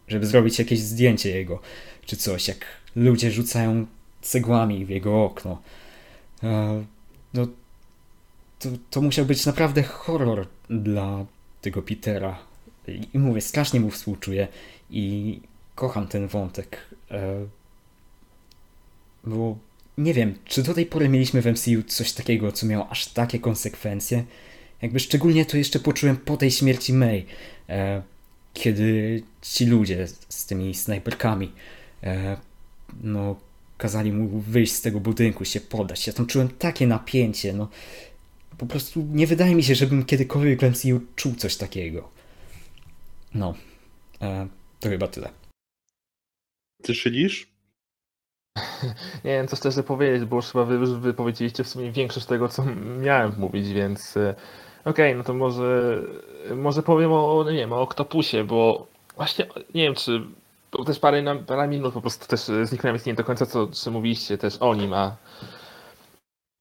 żeby zrobić jakieś zdjęcie jego, czy coś, jak ludzie rzucają cegłami w jego okno. E, no, to, to musiał być naprawdę horror dla tego Petera. I mówię, strasznie mu współczuję i kocham ten wątek. E, bo nie wiem, czy do tej pory mieliśmy w MCU coś takiego, co miało aż takie konsekwencje? Jakby szczególnie to jeszcze poczułem po tej śmierci May, e, kiedy ci ludzie z tymi snajperkami no, kazali mu wyjść z tego budynku, się podać. Ja tam czułem takie napięcie, no. Po prostu nie wydaje mi się, żebym kiedykolwiek w MCU czuł coś takiego. No. E, to chyba tyle. Ty szydzisz? Nie wiem, co szczerze powiedzieć, bo już chyba wy już wypowiedzieliście w sumie większość tego, co miałem mówić, więc e, okej, okay, no to może może powiem o, nie wiem, o Octopusie, bo właśnie nie wiem, czy to też parę, parę minut po prostu też zniknąłem, jest nie do końca co, co mówiliście też o nim, a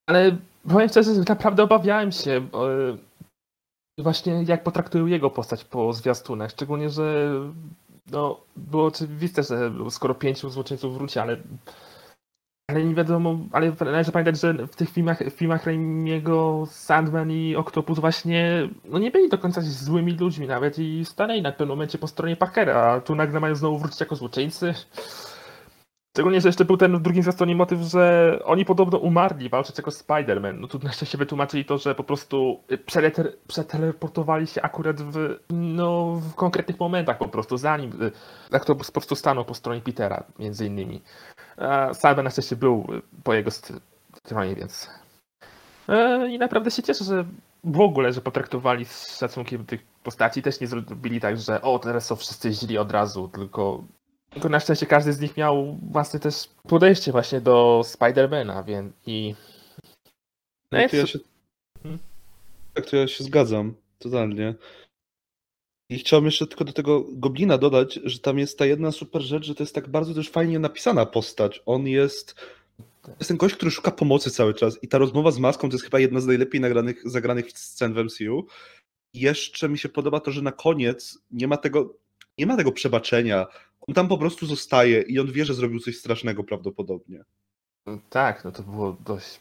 ale powiem szczerze, że naprawdę obawiałem się bo, właśnie jak potraktują jego postać po zwiastunach, szczególnie, że no, było oczywiste, że skoro pięciu złoczyńców wróci, ale ale nie wiadomo, ale należy pamiętać, że w tych filmach, w filmach Raimiego Sandman i Octopus właśnie no nie byli do końca złymi ludźmi nawet i stanęli na pewnym momencie po stronie Parkera, a tu nagle mają znowu wrócić jako złoczyńcy. Szczególnie, że jeszcze był ten w drugim zwiastunie motyw, że oni podobno umarli walcząc jako Spider-Man. No tu na szczęście wytłumaczyli to, że po prostu przeteleportowali się akurat w, no, w konkretnych momentach po prostu, zanim jak to po prostu stanął po stronie Petera między innymi. Salve na szczęście był po jego stronie, więc. E, I naprawdę się cieszę, że w ogóle, że potraktowali z szacunkiem tych postaci. Też nie zrobili tak, że o, teraz są wszyscy źli od razu, tylko, tylko na szczęście każdy z nich miał własne też podejście właśnie do Spidermana, więc i. No tak, to ja się... Hmm? Tak, to ja się zgadzam, totalnie. I chciałbym jeszcze tylko do tego Goblina dodać, że tam jest ta jedna super rzecz, że to jest tak bardzo też fajnie napisana postać. On jest. To jest ten gość, który szuka pomocy cały czas. I ta rozmowa z maską to jest chyba jedna z najlepiej nagranych, zagranych scen w MCU. I jeszcze mi się podoba to, że na koniec nie ma tego, nie ma tego przebaczenia. On tam po prostu zostaje i on wie, że zrobił coś strasznego prawdopodobnie. Tak, no to było dość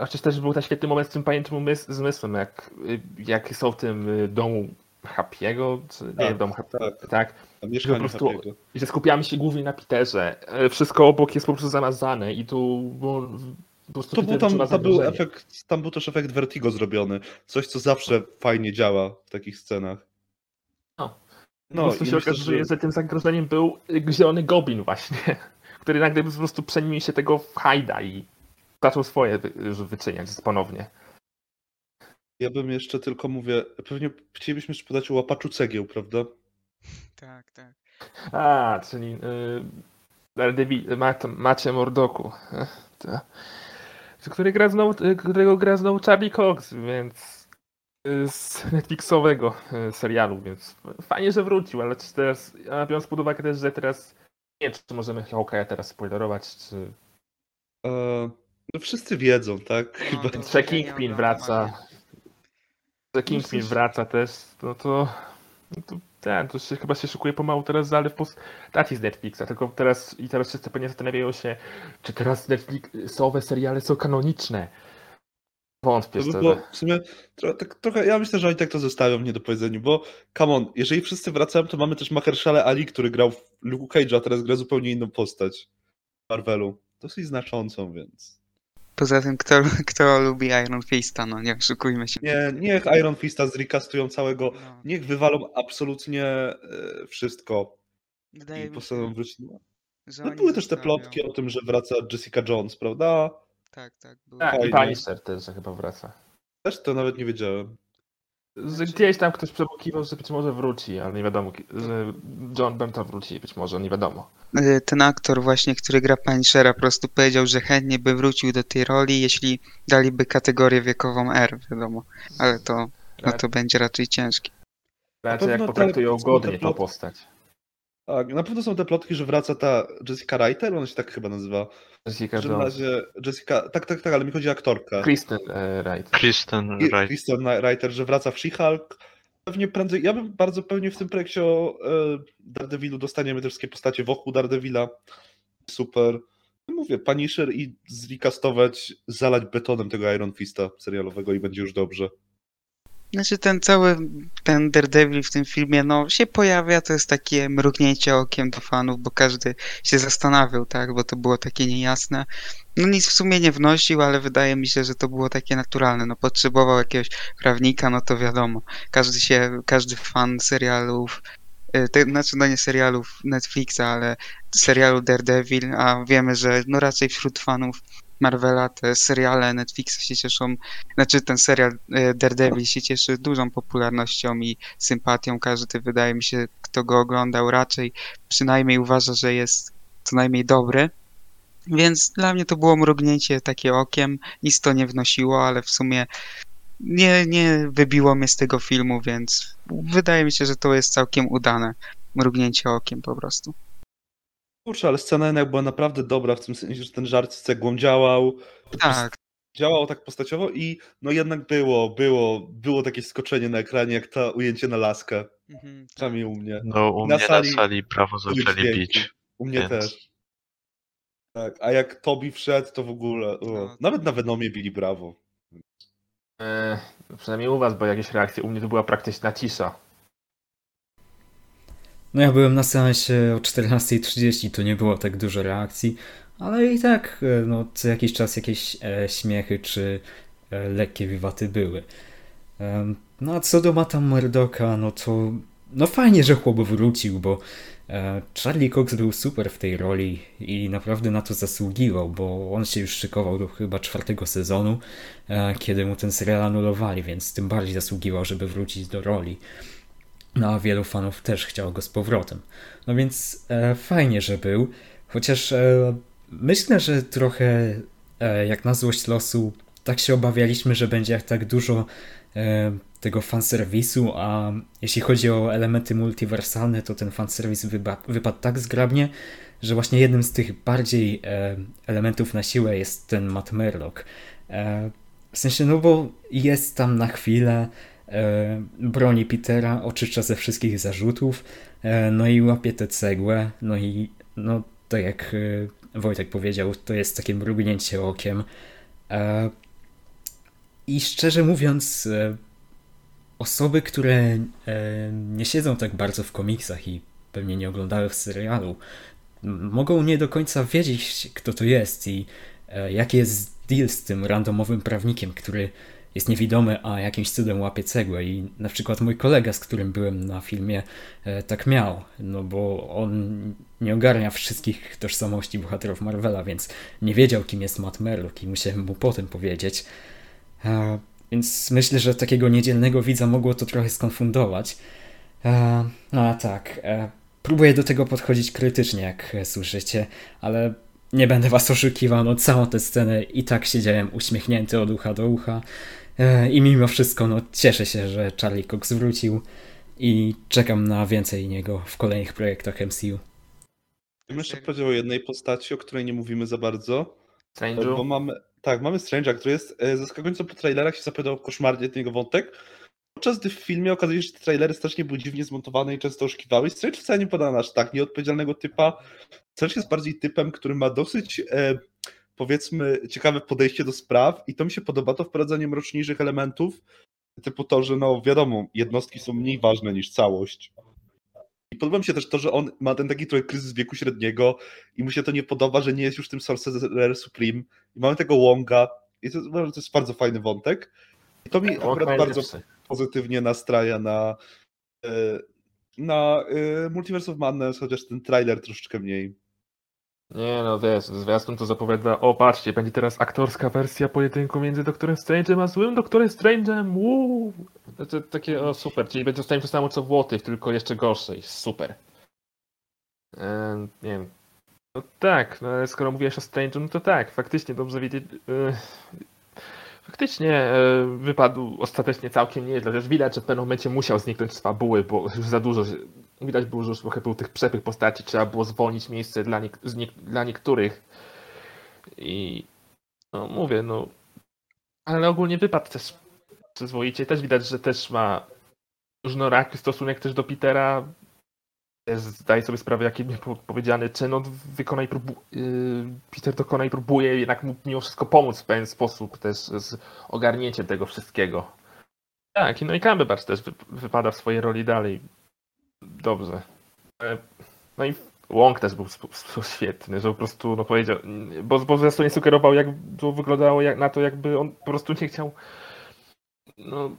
Chociaż też był ten świetny moment z tym pamiętnym zmysłem, jak, jak są w tym y, domu Happy'ego, czy nie tak, wiem, domu Happy'ego, tak. tak. Że po prostu, że skupiamy się głównie na Peterze. E, wszystko obok jest po prostu zamazane i tu było, po prostu to był tam, tam był efekt, tam był też efekt Vertigo zrobiony. Coś, co zawsze fajnie działa w takich scenach. No. po prostu się okazuje, że- że... tym zagrożeniem był zielony goblin właśnie, który nagle po prostu przeniósł się tego w hajda i zaczął swoje wy, już wyczyniać ponownie. Ja bym jeszcze tylko mówię, pewnie chcielibyśmy jeszcze podać o łapaczu cegieł, prawda? Tak, tak. A, czyli y, Daredevil, Mat, Macie Mordoku, to, który gra znowu, y, którego gra znowu Charlie Cox, więc z Netflixowego y, serialu, więc fajnie, że wrócił, ale czy teraz, a biorąc pod uwagę też, że teraz nie wiem, czy możemy Hawkeye'a teraz spoilerować, czy E, no wszyscy wiedzą, tak? No, Chyba. to- że ja nie Kingpin wraca, że Kingpin coś- wraca też, no to no to ten, to się chyba się szykuje pomału teraz zalew postaci z Netflixa, tylko teraz i teraz wszyscy pewnie zastanawiają się, czy teraz Netflixowe seriale są kanoniczne. Wątpię To by było w sumie tro, tak, trochę, ja myślę, że oni tak to zostawią w niedopowiedzeniu, bo come on, jeżeli wszyscy wracają, to mamy też Mahershala Ali, który grał w Luke Cage'a, a teraz gra zupełnie inną postać w Marvelu. Dosyć znaczącą, więc... Poza tym, kto, kto lubi Iron Fista, no nie oszukujmy się. Nie, niech Iron Fista zrecastują całego, No, niech wywalą absolutnie e, wszystko wydaje i postanowią wrócić. No były też te zostawią- plotki o tym, że wraca Jessica Jones, prawda? Tak, tak. Było. Tak, i. Punisher też chyba wraca. Też to nawet nie wiedziałem. Gdzieś tam ktoś przebukiwał, że być może wróci, ale nie wiadomo, że John Benta wróci, być może, nie wiadomo. Y, Ten aktor właśnie, który gra Punishera, po prostu powiedział, że chętnie by wrócił do tej roli, jeśli daliby kategorię wiekową R, wiadomo. Ale to, no to będzie raczej ciężkie. Raczej jak potraktują tak, godnie tą postać. Tak, na pewno są te plotki, że wraca ta Jessica Reiter, ona się tak chyba nazywa. Jessica W Jones. razie Jessica, tak, tak, tak, ale mi chodzi o aktorkę. Kristen e, Wright. Kristen Wright. Kristen Reiter, że wraca w She-Hulk. Pewnie prędzej, ja bym bardzo pewnie w tym projekcie o e, Daredevilu dostaniemy te wszystkie postacie wokół Daredevila. Super. Mówię, Punisher i zrecastować, zalać betonem tego Iron Fista serialowego i będzie już dobrze. Znaczy ten cały, ten Daredevil w tym filmie, no się pojawia, to jest takie mrugnięcie okiem do fanów, bo każdy się zastanawiał, tak, bo to było takie niejasne. No nic w sumie nie wnosił, ale wydaje mi się, że to było takie naturalne, no potrzebował jakiegoś prawnika, no to wiadomo, każdy się, każdy fan serialów, y, te, znaczy no nie serialów Netflixa, ale serialu Daredevil, a wiemy, że no raczej wśród fanów Marvela te seriale Netflixa się cieszą znaczy ten serial e, Daredevil się cieszy dużą popularnością i sympatią. Każdy, wydaje mi się, kto go oglądał, raczej przynajmniej uważa, że jest co najmniej dobry. Więc dla mnie to było mrugnięcie takie okiem. Nic to nie wnosiło, ale w sumie nie, nie wybiło mnie z tego filmu, więc wydaje mi się, że to jest całkiem udane. Mrugnięcie okiem po prostu. Kurczę, ale scena jednak była naprawdę dobra, w tym sensie, że ten żart z cegłą działał. Tak, Działał tak postaciowo i no jednak było, było, było takie skoczenie na ekranie, jak to ujęcie na laskę. mhm, tak. Przynajmniej u mnie. No u Na mnie sali na sali prawo zaczęli bić. U mnie Więc- też. Tak, a jak Tobi wszedł, to w ogóle. No. Nawet na Venomie bili brawo. E, przynajmniej u was, bo jakieś reakcje. U mnie to była praktyczna cisza. No ja byłem na seansie o 14.30, to nie było tak dużo reakcji, ale i tak e, no, co jakiś czas jakieś e, śmiechy czy e, lekkie wiwaty były. Em, no a co do Mata Murdoka, no to no fajnie, że chłop wrócił, bo e, Charlie Cox był super w tej roli i naprawdę na to zasługiwał, bo on się już szykował do chyba czwartego sezonu, e, kiedy mu ten serial anulowali, więc tym bardziej zasługiwał, żeby wrócić do roli. No a wielu fanów też chciało go z powrotem. No więc e, fajnie, że był. Chociaż e, myślę, że trochę e, jak na złość losu, tak się obawialiśmy, że będzie tak dużo e, tego fanserwisu, a jeśli chodzi o elementy multiwersalne, to ten fanserwis wyba- wypadł tak zgrabnie, że właśnie jednym z tych bardziej e, elementów na siłę jest ten Matt Murdock. E, w sensie, no bo jest tam na chwilę, broni Petera, oczyszcza ze wszystkich zarzutów, e, no i łapie tę cegłę, no i no tak jak e, Wojtek powiedział, to jest takie mrugnięcie okiem. E, I szczerze mówiąc, e, osoby, które e, nie siedzą tak bardzo w komiksach i pewnie nie oglądały w serialu, mogą nie do końca wiedzieć, kto to jest i e, jaki jest deal z tym randomowym prawnikiem, który jest niewidomy, a jakimś cudem łapie cegłę. I na przykład mój kolega, z którym byłem na filmie, e, tak miał, no bo on nie ogarnia wszystkich tożsamości bohaterów Marvela, więc nie wiedział, kim jest Matt Murdock i musiałem mu potem powiedzieć. E, więc myślę, że takiego niedzielnego widza mogło to trochę skonfundować. E, no a tak, próbuję do tego podchodzić krytycznie, jak słyszycie, ale nie będę was oszukiwał, no całą tę scenę i tak siedziałem uśmiechnięty od ucha do ucha. E, I mimo wszystko, no cieszę się, że Charlie Cox wrócił i czekam na więcej niego w kolejnych projektach MCU. Ja bym jeszcze powiedział o jednej postaci, o której nie mówimy za bardzo. Strange'u? Bo mamy, tak, mamy Strange'a, który jest e, zaskakująco po trailerach się zapowiadał koszmarnie ten jego wątek. Podczas gdy w filmie okazuje się, że te trailery strasznie były dziwnie zmontowane i często oszukiwały. Strange wcale nie podano aż tak nieodpowiedzialnego typa. Strange jest bardziej typem, który ma dosyć e, powiedzmy ciekawe podejście do spraw i to mi się podoba, to wprowadzanie mroczniejszych elementów, typu to, że no wiadomo, jednostki są mniej ważne niż całość. I podoba mi się też to, że on ma ten taki trochę kryzys wieku średniego i mu się to nie podoba, że nie jest już tym Sorcerer Supreme. I mamy tego Wonga i to, to jest bardzo fajny wątek. I to mi akurat bardzo pozytywnie nastraja na e, na e, Multiverse of Madness, chociaż ten trailer troszeczkę mniej. Nie no, wiesz, zwiastun to zapowiada, o patrzcie, będzie teraz aktorska wersja pojedynku między Doktorem Strange'em a złym Doktorem Strange'em. To, to, takie, o super, czyli będzie dostanie to samo co Włotyw, tylko jeszcze gorszej, super. E, nie wiem. No tak, no ale skoro mówiłeś o Strange'u, no to tak, faktycznie dobrze wiedzieć, e, faktycznie e, wypadł ostatecznie całkiem nieźle, chociaż widać, że w pewnym momencie musiał zniknąć z fabuły, bo już za dużo widać było, że już trochę był tych przepych postaci, trzeba było zwolnić miejsce dla, nie, dla niektórych. I no mówię, no. Ale ogólnie wypadł też przyzwoicie. Też widać, że też ma różnoraki stosunek też do Petera. Też zdaje sobie sprawę, jaki był powiedziany czyn on wykonaj próbu- yy, Peter dokona i próbuje jednak mu mimo wszystko pomóc w pewien sposób też z ogarnięciem tego wszystkiego. Tak, no i Cumberbatch też wypada w swojej roli dalej dobrze. E, no i Łąk też był świetny, że po prostu no powiedział, bo, bo zresztą nie sugerował, jak to wyglądało jak, na to, jakby on po prostu nie chciał. No, nie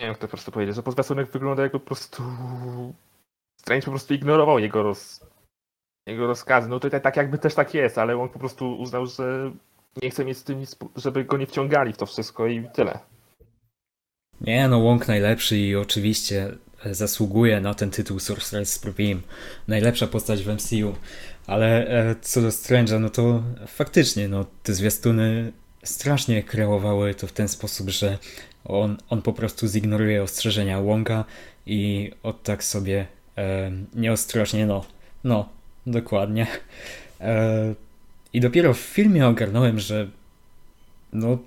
wiem, jak to po prostu powiedzieć, że po zwiastunek wygląda jakby po prostu. Strange po prostu ignorował jego, roz, jego rozkazy. No tutaj tak jakby też tak jest, ale on po prostu uznał, że nie chce mieć z tym nic, żeby go nie wciągali w to wszystko i tyle. Nie, no Łąk najlepszy i oczywiście zasługuje na ten tytuł Sorcerer Supreme. Najlepsza postać w MCU. Ale e, co do Strange'a, no to faktycznie, no te zwiastuny strasznie kreowały to w ten sposób, że on, on po prostu zignoruje ostrzeżenia Wonga i od tak sobie e, nieostrożnie, no, no, dokładnie. E, I dopiero w filmie ogarnąłem, że no,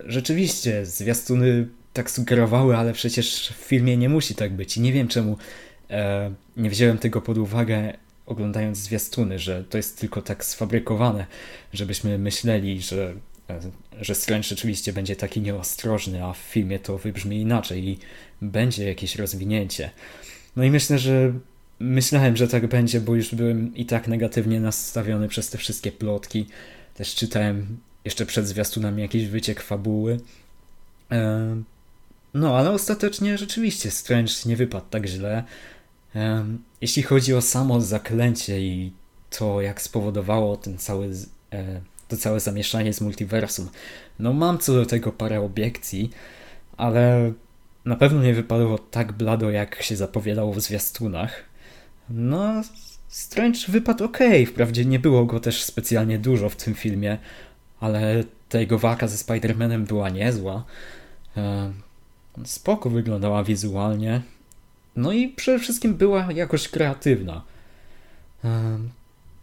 rzeczywiście zwiastuny tak sugerowały, ale przecież w filmie nie musi tak być. I nie wiem czemu e, nie wziąłem tego pod uwagę oglądając zwiastuny, że to jest tylko tak sfabrykowane, żebyśmy myśleli, że, e, że Strange rzeczywiście będzie taki nieostrożny, a w filmie to wybrzmi inaczej i będzie jakieś rozwinięcie. No i myślę, że myślałem, że tak będzie, bo już byłem i tak negatywnie nastawiony przez te wszystkie plotki. Też czytałem jeszcze przed zwiastunami jakiś wyciek fabuły. No, ale ostatecznie rzeczywiście Strange nie wypadł tak źle. Jeśli chodzi o samo zaklęcie i to, jak spowodowało ten cały, e, to całe zamieszanie z multiversum, no mam co do tego parę obiekcji, ale na pewno nie wypadło tak blado, jak się zapowiadało w zwiastunach. No, Strange wypadł ok, wprawdzie nie było go też specjalnie dużo w tym filmie, ale ta jego walka ze Spider-Manem była niezła spoko wyglądała wizualnie. No i przede wszystkim była jakoś kreatywna.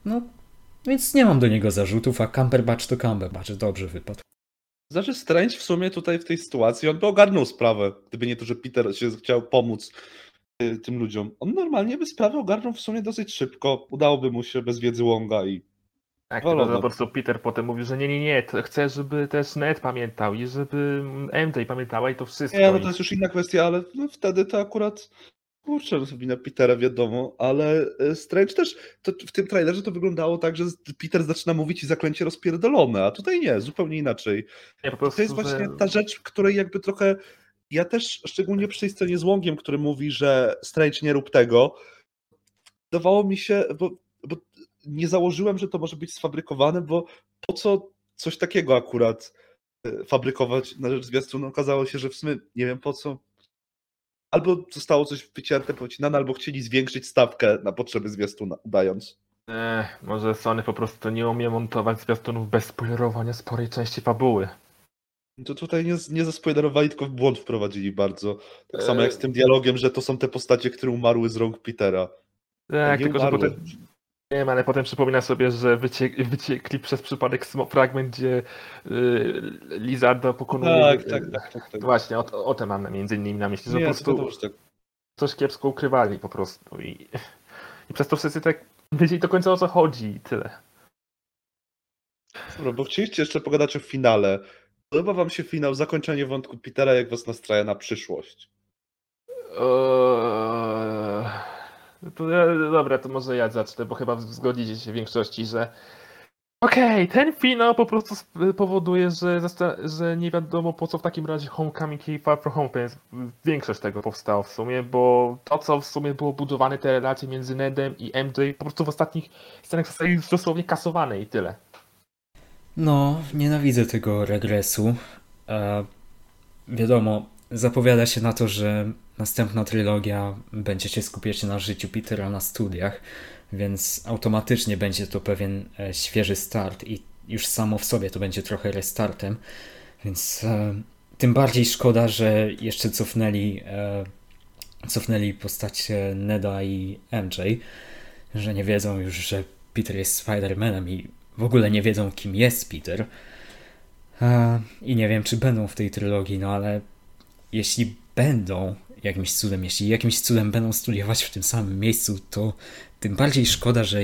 No, więc nie mam do niego zarzutów, a Cumberbatch to Cumberbatch, dobrze wypadł. Znaczy Strange w sumie tutaj w tej sytuacji, on by ogarnął sprawę, gdyby nie to, że Peter się chciał pomóc y, tym ludziom. On normalnie by sprawę ogarnął w sumie dosyć szybko, udałoby mu się bez wiedzy Wonga i tak, tylko po prostu Peter potem mówił, że nie, nie, nie, chcę, żeby też Ned pamiętał i żeby MJ pamiętała i to wszystko. Nie, no to jest już inna kwestia, ale no wtedy to akurat kurczę, wina Petera wiadomo, ale e, Strange też, to w tym trailerze to wyglądało tak, że Peter zaczyna mówić i zaklęcie rozpierdolone, a tutaj nie, zupełnie inaczej. Nie, po prostu, To jest właśnie że... ta rzecz, której jakby trochę, ja też, szczególnie przy tej scenie z Łągiem, który mówi, że Strange nie rób tego, wydawało mi się, bo nie założyłem, że to może być sfabrykowane, bo po co coś takiego akurat e, fabrykować na rzecz zwiastunu? Okazało się, że w sumie nie wiem po co. Albo zostało coś wycięte, pocinane, albo chcieli zwiększyć stawkę na potrzeby zwiastuna, udając. Ech, może Sony po prostu nie umie montować zwiastunów bez spoilerowania sporej części fabuły. To tutaj nie, nie zaspoilerowali, tylko w błąd wprowadzili bardzo. Tak samo jak z tym dialogiem, że to są te postacie, które umarły z rąk Petera. Tak, nie tylko że umarły. potem... Nie wiem, ale potem przypomina sobie, że wyciek, wyciekli przez przypadek fragment, gdzie y, Lizarda pokonuje... Tak, tak, tak, tak. tak. Właśnie, o, o tym mam między innymi na myśli, że Nie, po to prostu tak. coś kiepsko ukrywali po prostu i, i przez to wszyscy tak wiedzieli do końca o co chodzi i tyle. Dobra, bo chcieliście jeszcze pogadać o finale. Podoba wam się finał, zakończenie wątku Petera, jak was nastraja na przyszłość? Eee, To, dobra, to może ja zacznę, bo chyba zgodzicie się w większości, że okej, ten finał po prostu powoduje, że, że nie wiadomo po co w takim razie Homecoming i Far From Home, większość tego powstało w sumie, bo to co w sumie było budowane, te relacje między Nedem i MJ po prostu w ostatnich scenach zostały dosłownie kasowane i tyle. No, nienawidzę tego regresu. E, wiadomo, zapowiada się na to, że następna trylogia będzie się skupiać na życiu Petera na studiach, więc automatycznie będzie to pewien e, świeży start i już samo w sobie to będzie trochę restartem, więc e, tym bardziej szkoda, że jeszcze cofnęli, e, cofnęli postać Neda i MJ, że nie wiedzą już, że Peter jest Spider-Manem i w ogóle nie wiedzą, kim jest Peter. E, I nie wiem, czy będą w tej trylogii, no ale jeśli będą jakimś cudem, jeśli jakimś cudem będą studiować w tym samym miejscu, to tym bardziej szkoda, że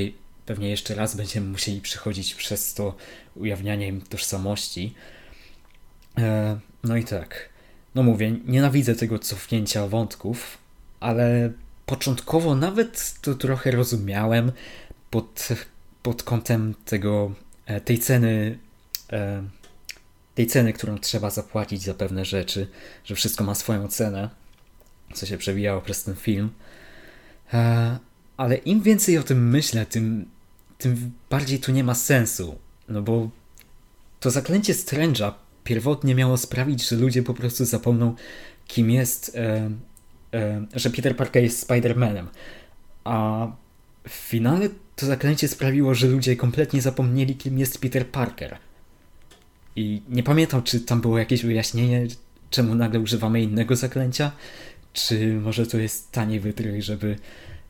pewnie jeszcze raz będziemy musieli przychodzić przez to ujawnianie im tożsamości. E, No i tak. No mówię, nienawidzę tego cofnięcia wątków, ale początkowo nawet to trochę rozumiałem pod, pod kątem tego, e, tej ceny, e, tej ceny, którą trzeba zapłacić za pewne rzeczy, że wszystko ma swoją cenę, co się przewijało przez ten film. E, Ale im więcej o tym myślę, tym, tym bardziej to nie ma sensu. No bo to zaklęcie Strange'a pierwotnie miało sprawić, że ludzie po prostu zapomną, kim jest, e, e, że Peter Parker jest Spider-Manem. A w finale to zaklęcie sprawiło, że ludzie kompletnie zapomnieli, kim jest Peter Parker. I nie pamiętam, czy tam było jakieś wyjaśnienie, czemu nagle używamy innego zaklęcia, czy może to jest tani wytrych, żeby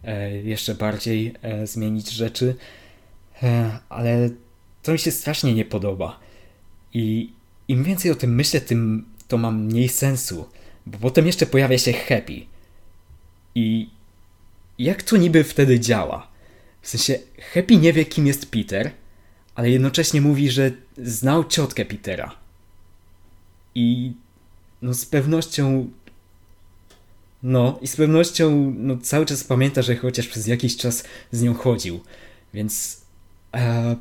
e, jeszcze bardziej e, zmienić rzeczy. E, ale to mi się strasznie nie podoba. I im więcej o tym myślę, tym to ma mniej sensu. Bo potem jeszcze pojawia się Happy. I jak to niby wtedy działa? W sensie, Happy nie wie, kim jest Peter, ale jednocześnie mówi, że znał ciotkę Petera. I no z pewnością. No, i z pewnością no, cały czas pamięta, że chociaż przez jakiś czas z nią chodził. Więc. E,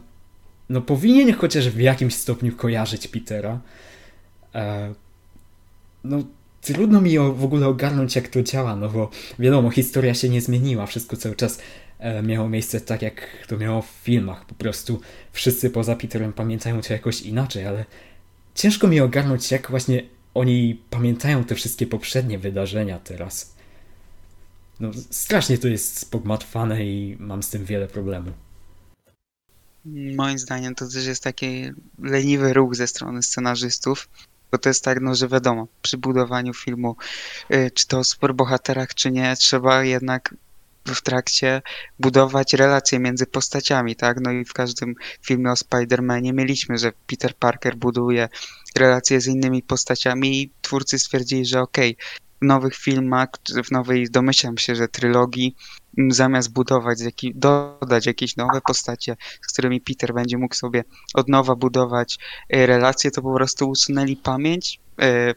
no, powinien chociaż w jakimś stopniu kojarzyć Petera. E, no, trudno mi w ogóle ogarnąć, jak to działa, no bo wiadomo, historia się nie zmieniła, wszystko cały czas e, miało miejsce tak, jak to miało w filmach. Po prostu wszyscy poza Peterem pamiętają to jakoś inaczej, ale ciężko mi ogarnąć, jak właśnie oni pamiętają te wszystkie poprzednie wydarzenia teraz. No, strasznie to jest pogmatwane i mam z tym wiele problemów. Moim zdaniem to też jest taki leniwy ruch ze strony scenarzystów, bo to jest tak, no, że wiadomo, przy budowaniu filmu, y, czy to o superbohaterach, czy nie, trzeba jednak w trakcie budować relacje między postaciami, tak? No i w każdym filmie o Spider-Manie mieliśmy, że Peter Parker buduje relacje z innymi postaciami i twórcy stwierdzili, że okej, w nowych filmach, w nowej, domyślam się, że trylogii, zamiast budować, dodać jakieś nowe postacie, z którymi Peter będzie mógł sobie od nowa budować e, relacje, to po prostu usunęli pamięć e,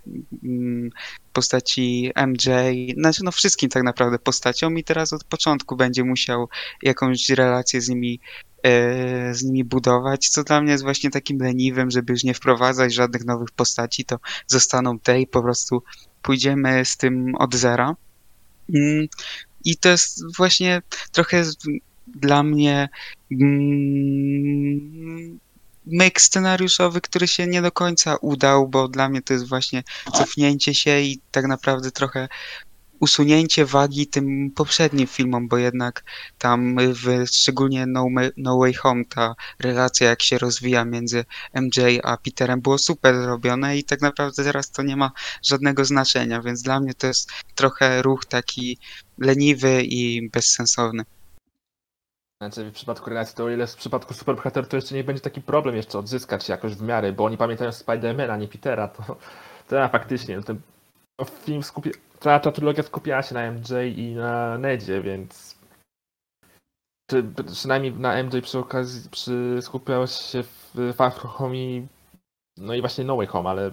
postaci MJ, znaczy no wszystkim tak naprawdę postaciom i teraz od początku będzie musiał jakąś relację z nimi e, z nimi budować, co dla mnie jest właśnie takim leniwym, żeby już nie wprowadzać żadnych nowych postaci, to zostaną te i po prostu pójdziemy z tym od zera. Mm, I to jest właśnie trochę dla mnie mm, myk scenariuszowy, który się nie do końca udał, bo dla mnie to jest właśnie cofnięcie się i tak naprawdę trochę usunięcie wagi tym poprzednim filmom, bo jednak tam w, szczególnie no, no Way Home ta relacja jak się rozwija między MJ a Peterem było super zrobione i tak naprawdę teraz to nie ma żadnego znaczenia, więc dla mnie to jest trochę ruch taki leniwy i bezsensowny. Znaczy w przypadku relacji to o ile w przypadku superbohaterów to jeszcze nie będzie taki problem jeszcze odzyskać jakoś w miarę, bo oni pamiętają Spidermana, nie Petera, to, to ja faktycznie, no film skupi... cała ta trylogia skupiała się na MJ i na Nedzie, więc czy, przynajmniej na MJ przy okazji przy... skupiało się w Far Home i no i właśnie No Way Home, ale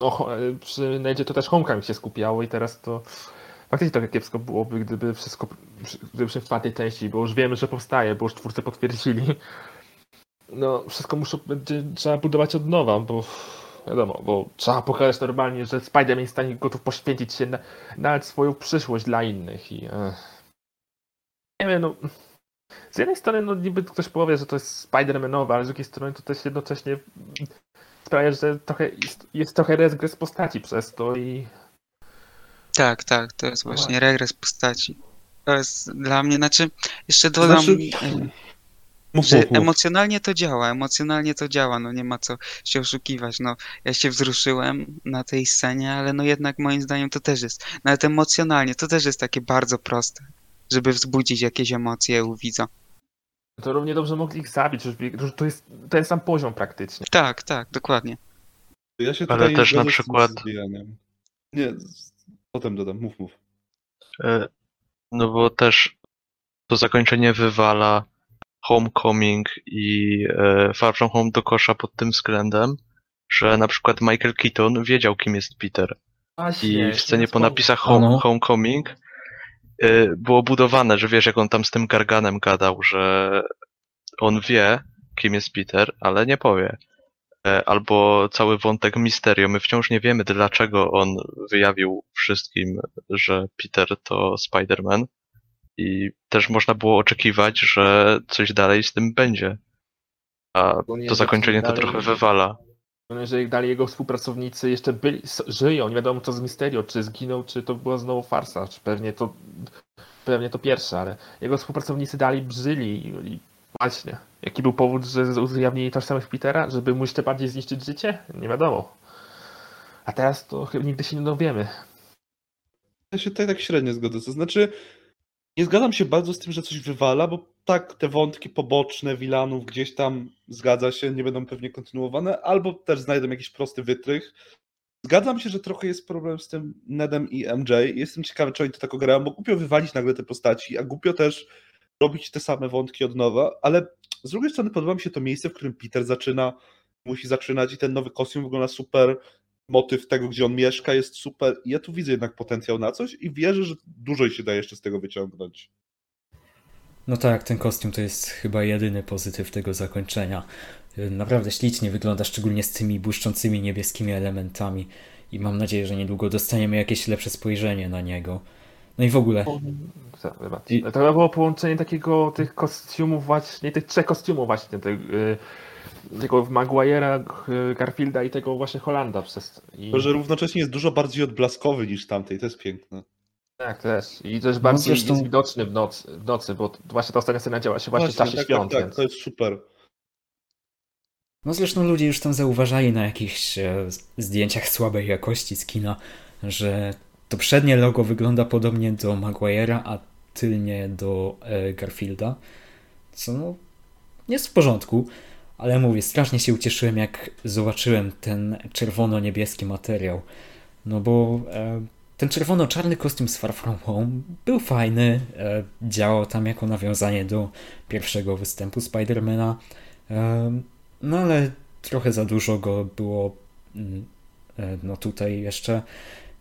no, przy Nedzie to też Homecoming się skupiało i teraz to faktycznie trochę kiepsko byłoby, gdyby wszystko gdyby się w czwartej części, bo już wiemy, że powstaje, bo już twórcy potwierdzili. No, wszystko muszą, będzie, trzeba budować od nowa, bo wiadomo, bo trzeba pokazać normalnie, że Spider-Man jest w stanie gotów poświęcić się na, nawet swoją przyszłość dla innych i ech. nie wiem, no z jednej strony no niby ktoś powie, że to jest Spider-Manowe, ale z drugiej strony to też jednocześnie sprawia, że trochę jest, jest trochę regres postaci przez to i Tak, tak, to jest No właśnie regres postaci. To jest dla mnie, znaczy jeszcze dodam, Znaczy- e, Mów, że mów, mów. emocjonalnie to działa, emocjonalnie to działa, no nie ma co się oszukiwać, no ja się wzruszyłem na tej scenie, ale no jednak moim zdaniem to też jest, nawet emocjonalnie to też jest takie bardzo proste, żeby wzbudzić jakieś emocje u widza. to równie dobrze mogli ich zabić, to jest ten sam poziom praktycznie. Tak, tak, dokładnie. Ja się Ale też na przykład-. Nie, potem dodam, mów, mów. E, No bo też to zakończenie wywala Homecoming i e, Far From Home do kosza pod tym względem, że na przykład Michael Keaton wiedział, kim jest Peter. I w scenie po napisach home. Homecoming y, było budowane, że wiesz, jak on tam z tym Garganem gadał, że on wie, kim jest Peter, ale nie powie. E, Albo cały wątek Mysterio. My wciąż nie wiemy, dlaczego on wyjawił wszystkim, że Peter to Spider-Man. I też można było oczekiwać, że coś dalej z tym będzie. A to zakończenie to trochę wywala. No, Jeżeli dalej jego współpracownicy jeszcze byli, żyją, nie wiadomo co z Mysterio, czy zginął, czy to była znowu farsa, czy pewnie to pewnie to pierwsze, ale jego współpracownicy dalej żyli i, i właśnie. Jaki był powód, że ujawnili tożsamość Petera? Żeby mu jeszcze bardziej zniszczyć życie? Nie wiadomo. A teraz to chyba nigdy się nie dowiemy. Ja się tutaj tak średnio zgodzę. To znaczy, nie zgadzam się bardzo z tym, że coś wywala, bo tak, te wątki poboczne wilanów gdzieś tam zgadza się, nie będą pewnie kontynuowane, albo też znajdą jakiś prosty wytrych. Zgadzam się, że trochę jest problem z tym Nedem i MJ. Jestem ciekawy, czy oni to tak ograją, bo głupio wywalić nagle te postaci, a głupio też robić te same wątki od nowa, ale z drugiej strony podoba mi się to miejsce, w którym Peter zaczyna, musi zaczynać i ten nowy kostium wygląda super, motyw tego, gdzie on mieszka jest super ja tu widzę jednak potencjał na coś i wierzę, że dużo się da jeszcze z tego wyciągnąć. No tak, ten kostium to jest chyba jedyny pozytyw tego zakończenia. Naprawdę ślicznie wygląda, szczególnie z tymi błyszczącymi niebieskimi elementami. I mam nadzieję, że niedługo dostaniemy jakieś lepsze spojrzenie na niego. No i w ogóle. I- To było połączenie takiego tych kostiumów właśnie, tych trzech kostiumów właśnie, tego, y, tego Maguire'a, y, Garfielda i tego właśnie Holanda przez... I... To, że równocześnie jest dużo bardziej odblaskowy niż tamtej, to jest piękne. Tak, też. I też bardziej zresztą- jest widoczny w nocy, w nocy, bo właśnie ta ostatnia scena działa się właśnie, w czasie tak, świąt, tak, tak, więc... to jest super. no zresztą ludzie już tam zauważali na jakichś e, zdjęciach słabej jakości z kina, że to przednie logo wygląda podobnie do Maguire'a, a tylnie do e, Garfielda. Co no, jest w porządku, ale mówię, strasznie się ucieszyłem, jak zobaczyłem ten czerwono-niebieski materiał. No bo e, ten czerwono-czarny kostium z Far From Home był fajny, e, działał tam jako nawiązanie do pierwszego występu Spidermana, e, no ale trochę za dużo go było, mm, e, no tutaj jeszcze,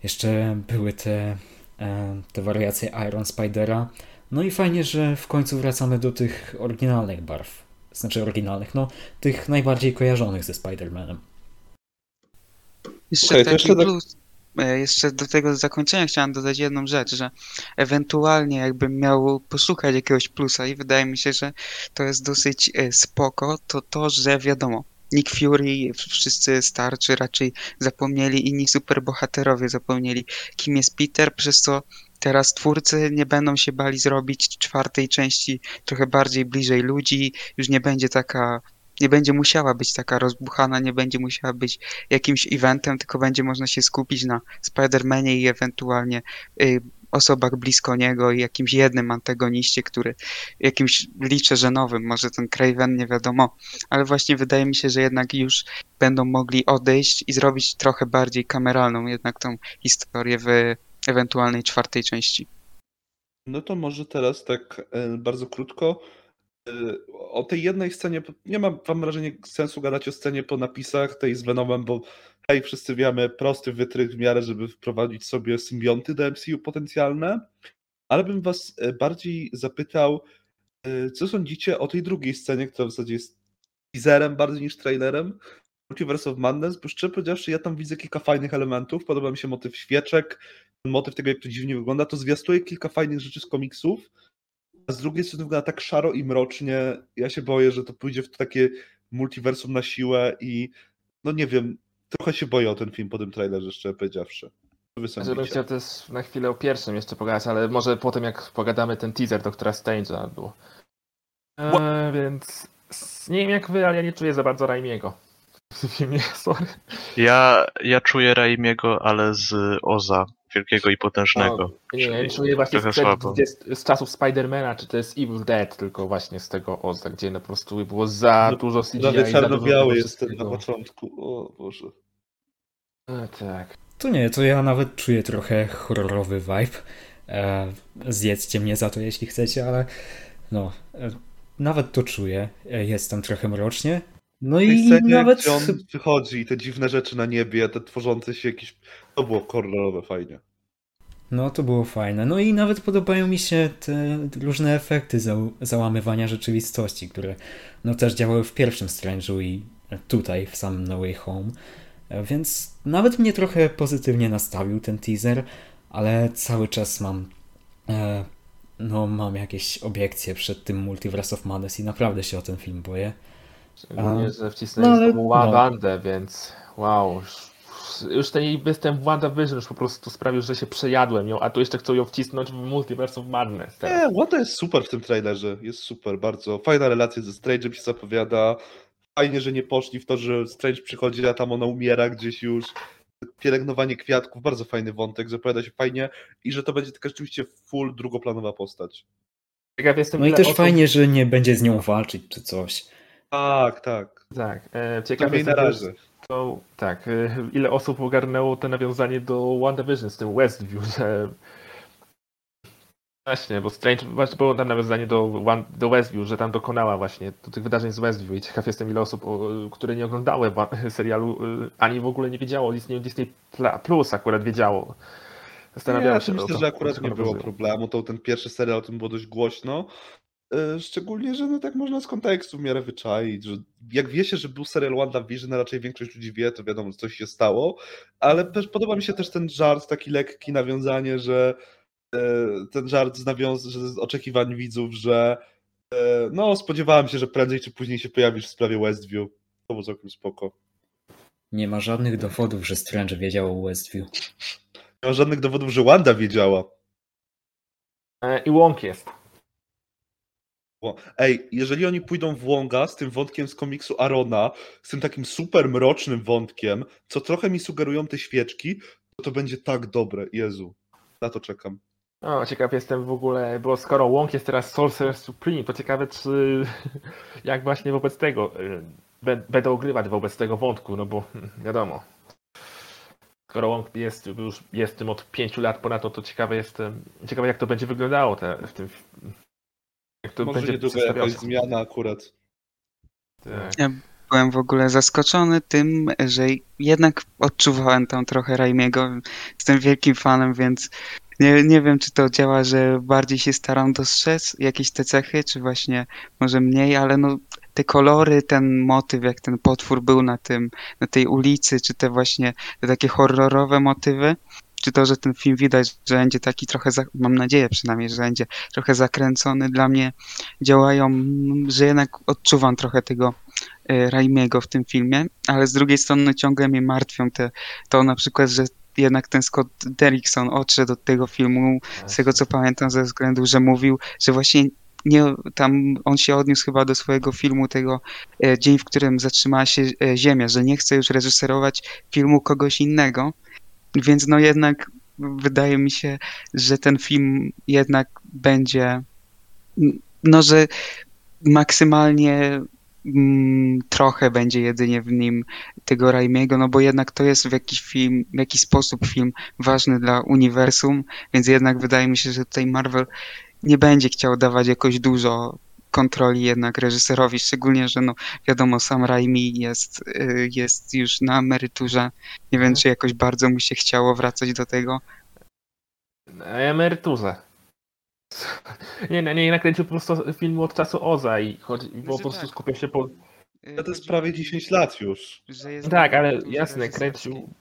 jeszcze były te, e, te wariacje Iron Spidera, no i fajnie, że w końcu wracamy do tych oryginalnych barw, znaczy oryginalnych, no tych najbardziej kojarzonych ze Spider-Manem. Jeszcze taki jeszcze plus. e, Jeszcze do tego zakończenia chciałem dodać jedną rzecz, że ewentualnie jakbym miał poszukać jakiegoś plusa i wydaje mi się, że to jest dosyć e, spoko, to to, że wiadomo, Nick Fury, wszyscy starczy raczej zapomnieli, inni superbohaterowie zapomnieli, kim jest Peter, przez co teraz twórcy nie będą się bali zrobić czwartej części trochę bardziej bliżej ludzi, już nie będzie taka, nie będzie musiała być taka rozbuchana, nie będzie musiała być jakimś eventem, tylko będzie można się skupić na Spider-Manie i ewentualnie y, osobach blisko niego i jakimś jednym antagoniście, który jakimś liczę, że nowym, może ten Craven, nie wiadomo, ale właśnie wydaje mi się, że jednak już będą mogli odejść i zrobić trochę bardziej kameralną jednak tą historię w ewentualnej czwartej części. No to może teraz tak e, bardzo krótko. e, O tej jednej scenie, nie mam wam wrażenia sensu gadać o scenie po napisach tej z Venomem, bo hej, wszyscy wiemy, prosty wytrych w miarę, żeby wprowadzić sobie symbionty do MCU potencjalne, ale bym was e, bardziej zapytał, co sądzicie o tej drugiej scenie, która w zasadzie jest teaserem bardziej niż trailerem, Multiverse of Madness, bo szczerze powiedziawszy, ja tam widzę kilka fajnych elementów, podoba mi się motyw świeczek, motyw tego, jak to dziwnie wygląda, to zwiastuje kilka fajnych rzeczy z komiksów, a z drugiej strony wygląda tak szaro i mrocznie. Ja się boję, że to pójdzie w takie multiversum na siłę i no nie wiem, trochę się boję o ten film po tym trailerze, szczerze powiedziawszy. Co wy Ja bym sądzicie? chciał też na chwilę o pierwszym jeszcze pogadać, ale może potem jak pogadamy ten teaser Doktora Strange'a było. E, więc nie wiem jak wy, ale ja nie czuję za bardzo Raimiego. W filmie, sorry. Ja, ja czuję Raimiego, ale z Oza, wielkiego i potężnego. Nie, ja nie czuję właśnie sprzed, gdzie- z czasów Spidermana, czy to jest Evil Dead, tylko właśnie z tego Oza, gdzie no po prostu było za No, dużo CGI. Prawie czarno-biały jest ten na początku. O Boże. E, tak. To nie, to ja nawet czuję trochę horrorowy vibe. E, zjedzcie mnie za to, jeśli chcecie, ale no, e, nawet to czuję. E, jest tam trochę mrocznie. No i scenie, nawet. gdzie on wychodzi i te dziwne rzeczy na niebie, te tworzące się jakieś... To było horrorowe fajnie. No, to było fajne. No i nawet podobają mi się te różne efekty za, załamywania rzeczywistości, które no też działały w pierwszym Strange'u i tutaj w samym No Way Home. Więc nawet mnie trochę pozytywnie nastawił ten teaser, ale cały czas mam e, no mam jakieś obiekcje przed tym Multiverse of Madness i naprawdę się o ten film boję. Szczególnie, że wcisnęli no no, ale- znowu no. Wandę, więc wow. Już, ten jej występ w WandaVision już po prostu sprawił, że się przejadłem ją, a tu jeszcze chcą ją wcisnąć w Multiverse of Madness teraz. Nie, Wanda jest super w tym trailerze. Jest super, bardzo. Fajna relacja ze Strange'em się zapowiada. Fajnie, że nie poszli w to, że Strange przychodzi, a tam ona umiera gdzieś już. Pielęgnowanie kwiatków, bardzo fajny wątek, zapowiada się fajnie i że to będzie taka rzeczywiście full drugoplanowa postać. Ciekaw jestem, No i też osób- fajnie, że nie będzie z nią walczyć czy coś. Tak, tak. Tak, e, ciekaw Ciekawie na razie. to, tak, e, ile osób ogarnęło to nawiązanie do WandaVision z tym Westview, że Właśnie, bo Strange, właśnie było tam nawiązanie do, One- do Westview, że tam dokonała właśnie do tych wydarzeń z Westview i ciekaw jestem ile osób, które nie oglądały serialu, y, ani w ogóle nie wiedziało o istnieniu Disney Plus akurat wiedziało. Ja Zastanawiałem to się myślę, to, że akurat nie było problemu. To ten pierwszy serial o tym było dość głośno. E, Szczególnie, że no tak można z kontekstu w miarę wyczaić, że jak wie się, że był serial WandaVision, raczej większość ludzi wie, to wiadomo, że coś się stało, ale też podoba mi się też ten żart, taki lekki nawiązanie, że e, ten żart z, nawiąz- z oczekiwań widzów, że e, no spodziewałem się, że prędzej czy później się pojawisz w sprawie Westview. To było całkiem spoko. Nie ma żadnych dowodów, że Strange wiedział o Westview. Nie ma żadnych dowodów, że Wanda wiedziała. I Łąk jest. Ej, jeżeli oni pójdą w Wonga z tym wątkiem z komiksu Arona, z tym takim super mrocznym wątkiem, co trochę mi sugerują te świeczki, to to będzie tak dobre. Jezu, na to czekam. O, ciekaw jestem w ogóle, bo skoro Łąk jest teraz Sorcerer Supreme, to ciekawe czy jak właśnie wobec tego y, bę- będą ogrywać wobec tego wątku, no bo hmm, wiadomo. skoro on jest już jest tym od 5 lat ponad, no to ciekawe jestem, ciekawe jak to będzie wyglądało te, w tym. Jak to Może będzie niedługo jakaś zmiana akurat. Tak. Byłem w ogóle zaskoczony tym, że jednak odczuwałem tam trochę Raimiego. Jestem wielkim fanem, więc nie, nie wiem, czy to działa, że bardziej się staram dostrzec jakieś te cechy, czy właśnie może mniej, ale no te kolory, ten motyw, jak ten potwór był na tym, na tej ulicy, czy te właśnie te takie horrorowe motywy, czy to, że ten film widać, że będzie taki trochę, za, mam nadzieję przynajmniej, że będzie trochę zakręcony, dla mnie działają, że jednak odczuwam trochę tego e, Raimiego w tym filmie, ale z drugiej strony ciągle mnie martwią te, to na przykład, że jednak ten Scott Derrickson odszedł od tego filmu, z tego co pamiętam, ze względu, że mówił, że właśnie nie, tam on się odniósł chyba do swojego filmu tego e, Dzień, w którym zatrzymała się e, Ziemia, że nie chce już reżyserować filmu kogoś innego, więc no jednak wydaje mi się, że ten film jednak będzie, no że maksymalnie mm, trochę będzie jedynie w nim tego Raimiego, no bo jednak to jest w jakiś film, w jakiś sposób film ważny dla uniwersum, więc jednak wydaje mi się, że tutaj Marvel nie będzie chciał dawać jakoś dużo kontroli jednak reżyserowi, szczególnie, że no wiadomo, sam Raimi jest, y, jest już na emeryturze. Nie wiem, czy jakoś bardzo mu się chciało wracać do tego. Na emeryturze. Nie, nie, nie nakręcił po prostu filmu od czasu Oza i chodzi, bo po Znaczy prostu tak. skupia się po... No to jest prawie 10 lat już. Że jest Tak, ale jasne, kręcił...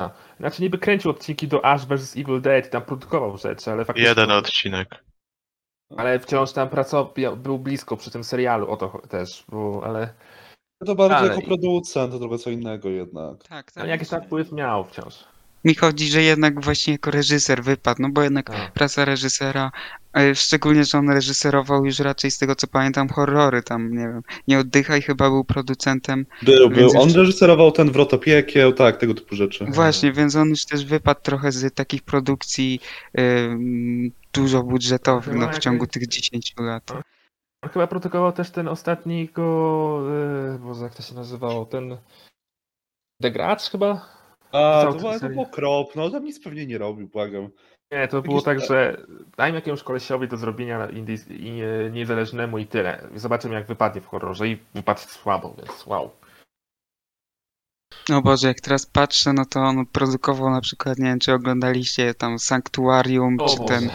A, znaczy niby kręcił odcinki do Ash vs Evil Dead i tam produkował rzeczy, ale faktycznie... Jeden odcinek. Ale wciąż tam pracował, był blisko przy tym serialu, o to też, bo, ale... To bardziej Ale- jako producent, to trochę co innego jednak. Tak, tak. ale jakiś tam wpływ miał wciąż. Mi chodzi, że jednak właśnie jako reżyser wypadł, no bo jednak Tak. praca reżysera, e, szczególnie, że on reżyserował już raczej z tego co pamiętam horrory tam, nie wiem, Nie oddychaj chyba był producentem. Był, był. Więc On reżyserował ten Wrota Piekieł, tak, tego typu rzeczy. Właśnie, więc on już też wypadł trochę z takich produkcji ym, dużo budżetowych no, w ciągu tych 10 lat. On chyba produkował też ten ostatni go... Yy, Boże, jak to się nazywało? Ten... The chyba? A, to, było, to było krop, no tam nic pewnie nie robił, błagam. Nie, to było tak, że dajmy jakiemuś kolesiowi do zrobienia indie- i, e, niezależnemu i tyle. Zobaczymy jak wypadnie w horrorze i wypadł słabo, więc wow. No Boże, jak teraz patrzę, no to on produkował na przykład, nie wiem czy oglądaliście tam Sanctuarium, O czy Boże. ten e,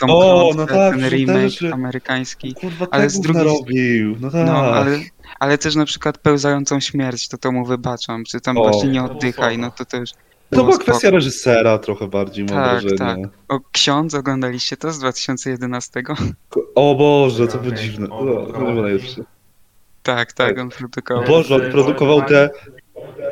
Tom O, Cruise, no ten tak, że te remake rzeczy- amerykański. Kurwa, Ale z drugiej- narobił, no tak. No, ale, ale też na przykład pełzającą śmierć, to to mu wybaczam. Czy tam O. właśnie nie oddychaj, spoko. no to też. To była było kwestia spoko. reżysera trochę bardziej, mam Tak, wrażenie. tak. O, Ksiądz oglądaliście to z 2011? O Boże, to było dziwne. O, najlepsze. Tak, tak, on produkował. Boże, on produkował te...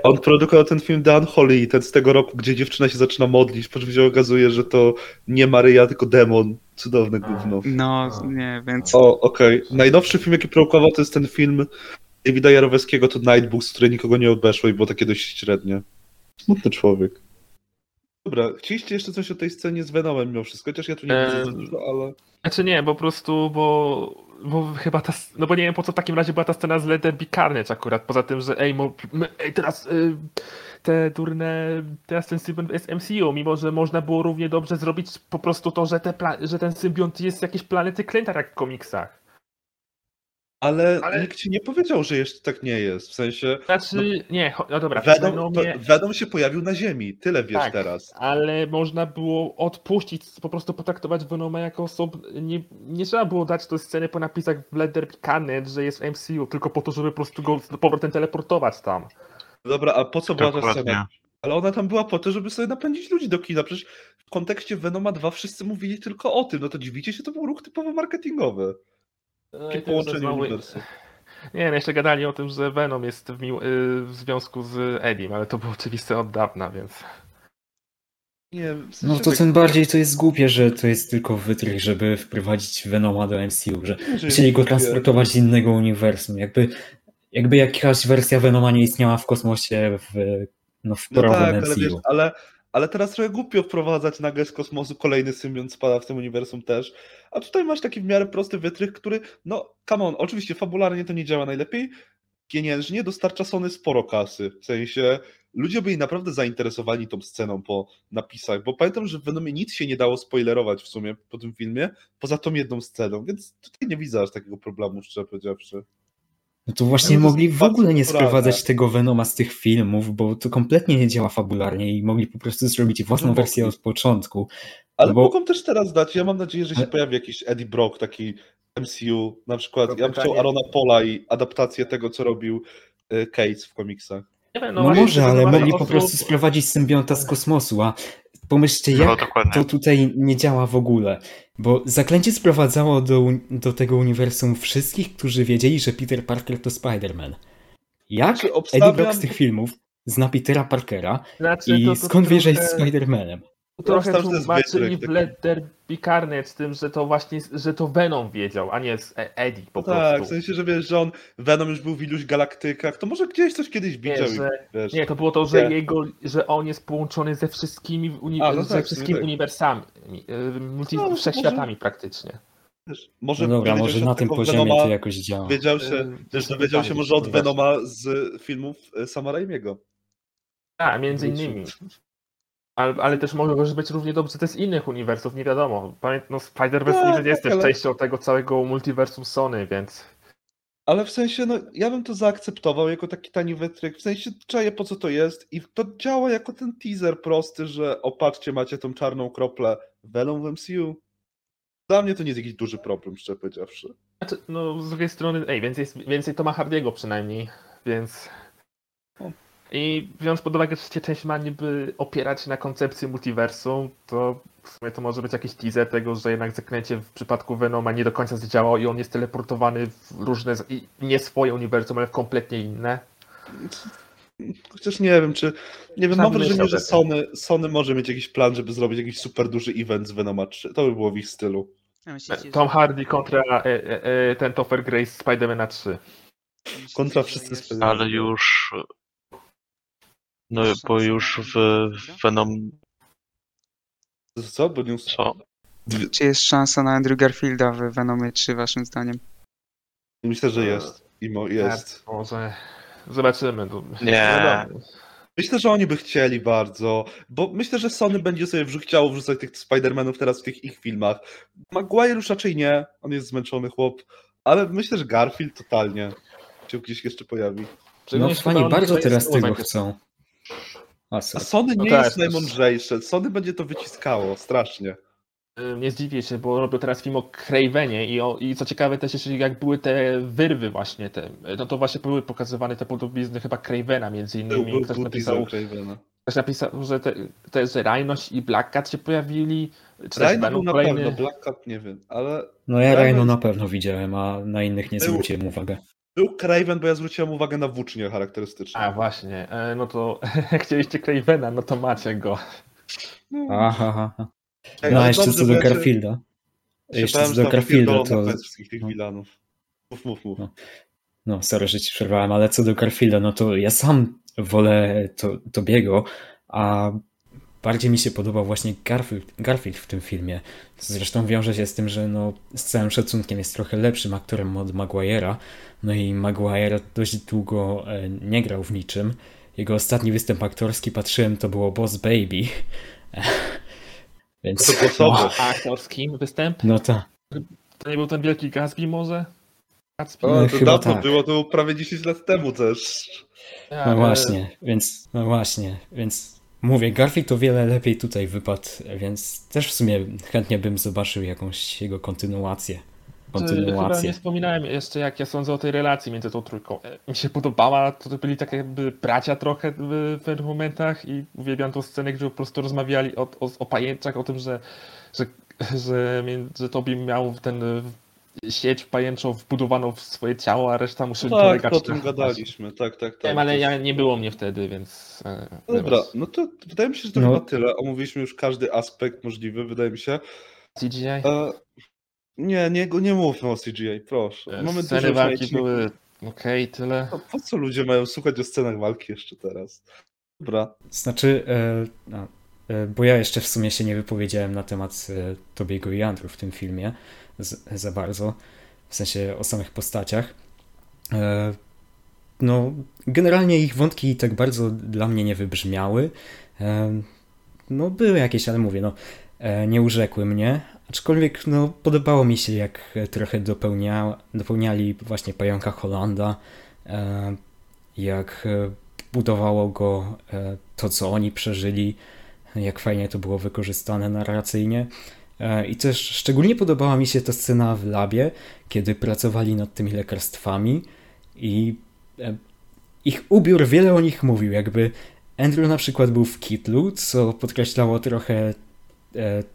On produkował ten film The Unholy, ten z tego roku, gdzie dziewczyna się zaczyna modlić, po czym się okazuje, że to nie Maryja, tylko demon. Cudowne gówno. No, nie, więc. O, okej. Najnowszy film, jaki produkował, to jest ten film Davida Jarowskiego, to Nightbooks, które nikogo nie obeszło i było takie dość średnie. Smutny człowiek. Dobra, chcieliście jeszcze coś o tej scenie z Venomem mimo wszystko, chociaż ja tu nie Eee, widzę za dużo, ale... Znaczy nie, po prostu, bo, bo chyba ta, no bo nie wiem po co w takim razie była ta scena z Let There Be Carnage akurat, poza tym, że ej, mo, ej teraz y, te durne, teraz ten symbiont jest MCU, mimo że można było równie dobrze zrobić po prostu to, że, te że ten symbiont jest z jakiejś planety Klętar jak w komiksach. Ale, Ale- nikt ci nie powiedział, że jeszcze tak nie jest, w sensie... Znaczy, nie, cho- no dobra, w Venom, Venomie, to, Venom się pojawił na Ziemi, tyle wiesz Tak. teraz. ale można było odpuścić, po prostu potraktować Venoma jako osobę, nie, nie trzeba było dać tej sceny po napisach w Be Carnage, że jest w MCU, tylko po to, żeby po prostu go z powrotem teleportować tam. Dobra, a po co była ta scena? Ale ona tam była po to, żeby sobie napędzić ludzi do kina. Przecież w kontekście Venoma 2 wszyscy mówili tylko o tym. No to dziwicie się, to był ruch typowo marketingowy. No połączenie znowu- uniwersów. Nie, no jeszcze gadali o tym, że Venom jest w, mił- y, w związku z Edim, ale to było oczywiste od dawna, więc... Nie, w No sensie to tak- tym bardziej to jest głupie, że to jest tylko wytrych, żeby wprowadzić Venoma do MCU, że chcieli go transportować z innego uniwersum. Jakby, jakby jakaś wersja Venoma nie istniała w kosmosie w, no, w No prawym tak, ale MCU. wiesz, ale, ale teraz trochę głupio wprowadzać nagle z kosmosu kolejny symbiont spada w tym uniwersum też. A tutaj masz taki w miarę prosty wytrych, który, no come on, oczywiście fabularnie to nie działa najlepiej, pieniężnie dostarcza Sony sporo kasy. W sensie ludzie byli naprawdę zainteresowani tą sceną po napisach, bo pamiętam, że w Venomie nic się nie dało spoilerować w sumie po tym filmie, poza tą jedną sceną, więc tutaj nie widzę aż takiego problemu, szczerze powiedziawszy. No to właśnie bym to mogli w ogóle nie sprowadzać tego Venoma z tych filmów, bo to kompletnie nie działa fabularnie i mogli po prostu zrobić własną No wersję od początku. Ale Bo- mogą też teraz dać, ja mam nadzieję, że się Ale- pojawi jakiś Eddie Brock, taki MCU, na przykład, To ja bym chciał Arona Pola i adaptację tego, co robił y, Cates w komiksach. Wiem, No, właśnie może, ale mogli po prostu sprowadzić symbionta z kosmosu, a pomyślcie, No jak dokładnie. to tutaj nie działa w ogóle. Bo zaklęcie sprowadzało do, do tego uniwersum wszystkich, którzy wiedzieli, że Peter Parker to Spider-Man. Jak Znaczy, Eddie obstawiam- Brock z tych filmów zna Petera Parkera Znaczy, i to- to skąd wie, że jest Spider-Manem? Trochę że jest tłumaczyli w taki. Let There Be Carnage tym, że to właśnie, że to Venom wiedział, a nie z E- Eddie po No tak, w prostu. sensie, że wiesz, że on, Venom już był w iluś galaktykach, to może gdzieś coś kiedyś widział że- i wiesz. Nie, to było to, że Nie. jego, że on jest połączony ze wszystkimi uni- A, no ze tak, wszystkimi tak. uniwersami, multi, No, wszechświatami praktycznie. wiesz może No dobra, może na tym poziomie Venoma, to jakoś działa. Wiedział się, Y, wiesz, to dowiedział się może od Venoma z filmów y, Sama Raimiego. A, między innymi. Ale, ale też może być równie dobrze też z innych uniwersów, nie wiadomo. No Spider-Verse No, nigdy nie jest tak, też ale- częścią tego całego multiversum Sony, więc... Ale w sensie, no ja bym to zaakceptował jako taki tani wytryk, w sensie czaję po co to jest i to działa jako ten teaser prosty, że opatrzcie, macie tą czarną kroplę Venom w MCU. Dla mnie to nie jest jakiś duży problem, szczerze powiedziawszy. No z drugiej strony, ej, więcej, więcej Toma Hardiego przynajmniej, więc... O. I biorąc pod uwagę, że trzecia część ma niby opierać się na koncepcji multiversum, to w sumie to może być jakiś teaser tego, że jednak zaklęcie w przypadku Venoma nie do końca zadziałało i on jest teleportowany w różne, nie swoje uniwersum, ale w kompletnie inne. Chociaż nie wiem, czy. Nie wiem, mam wrażenie, że. Sony, Sony może mieć jakiś plan, żeby zrobić jakiś super duży event z Venoma 3. To by było w ich stylu. Myślicie, Tom Hardy kontra e, e, e, ten Topher Grace z Spidermana 3. myślicie, kontra wszyscy jeszcze- Spider-Man. Ale już. No, bo już w Venom. Co? Bo nie Co? Czy jest szansa na Andrew Garfielda w Venomie 3 waszym zdaniem? Myślę, że jest. Imo jest. Tak, może zobaczymy. No, Nie. wiadomo. Myślę, że oni by chcieli bardzo, bo myślę, że Sony będzie sobie wrzu- chciało wrzucać tych Spider-Manów teraz w tych ich filmach. Maguire już raczej nie, on jest zmęczony chłop, ale myślę, że Garfield totalnie się gdzieś jeszcze pojawi. No fani bardzo teraz tego chcą. A? Sony No nie tak, jest najmądrzejsze, Sony będzie to wyciskało, strasznie. Y, Nie zdziwię się, bo robią teraz film o Cravenie i, o, i co ciekawe też jeszcze jak były te wyrwy właśnie te, no to właśnie były pokazywane te podobizny chyba Cravena między innymi. był, Ktoś napisał, ktoś napisał, że te, te że i Black Cat się pojawili. Czy Rhino był na kolejny... pewno, Black Cat nie wiem, ale No ja Rhino na pewno widziałem, a na innych nie Był- zwróciłem uwagę. Był Craven, bo ja zwróciłem uwagę na włócznie charakterystyczne. A właśnie, e, no to jak chcieliście Cravena, no to macie go. Aha, aha. Ej, No jeszcze co do Garfielda. Jeszcze co do Garfielda to... wszystkich tych No. Milanów. Mów, mów, mów. No. No, sorry, że ci przerwałem, ale co do Garfielda, no to ja sam wolę to, Tobiego, a bardziej mi się podobał właśnie Garfield, Garfield w tym filmie. Co zresztą wiąże się z tym, że no, z całym szacunkiem jest trochę lepszym aktorem od Maguire'a. No i Maguire dość długo e, nie grał w niczym. Jego ostatni występ aktorski, patrzyłem, to było Boss Baby. Więc... To głosowy. A aktorskim występ? No tak. To nie był ten wielki Gatsby może? Gatsby? O, No, to chyba dawno tak. było, to było prawie 10 lat temu też. Ja, No e, właśnie, więc no właśnie, więc mówię, Garfield to wiele lepiej tutaj wypadł, więc też w sumie chętnie bym zobaczył jakąś jego kontynuację. Chyba nie Kontynuację. wspominałem jeszcze, jak ja sądzę o tej relacji między tą trójką. E, Mi się podobała, to byli takie jakby bracia trochę w pewnych momentach i uwielbiam tą scenę, gdzie po prostu rozmawiali o, o, o pajęczach, o tym, że, że, że, że miał ten sieć pajęczą wbudowaną w swoje ciało, a reszta musi Tak, polegać o tym na- gadaliśmy, tak, tak, tak. Wiem, ale ja, nie było mnie wtedy, więc... e, No Dobra, no to wydaje mi się, że to No. chyba tyle. Omówiliśmy już każdy aspekt możliwy, wydaje mi się. CGI? E, nie, nie, nie mówmy o CGI, proszę. Mamy dużo Sceny walki były okej, tyle. No, Po co ludzie mają słuchać o scenach walki jeszcze teraz? Dobra. Znaczy, e, no, e, bo ja jeszcze w sumie się nie wypowiedziałem na temat e, Tobiego i Andrew w tym filmie za bardzo, w sensie o samych postaciach. E, no, generalnie ich wątki tak bardzo dla mnie nie wybrzmiały. E, no, były jakieś, ale mówię, no, e, nie urzekły mnie. Aczkolwiek, no, podobało mi się, jak trochę dopełnia, dopełniali właśnie pająka Holanda, jak budowało go to, co oni przeżyli, jak fajnie to było wykorzystane narracyjnie. E, I też szczególnie podobała mi się ta scena w labie, kiedy pracowali nad tymi lekarstwami i e, ich ubiór wiele o nich mówił. Jakby Andrew na przykład był w kitlu, co podkreślało trochę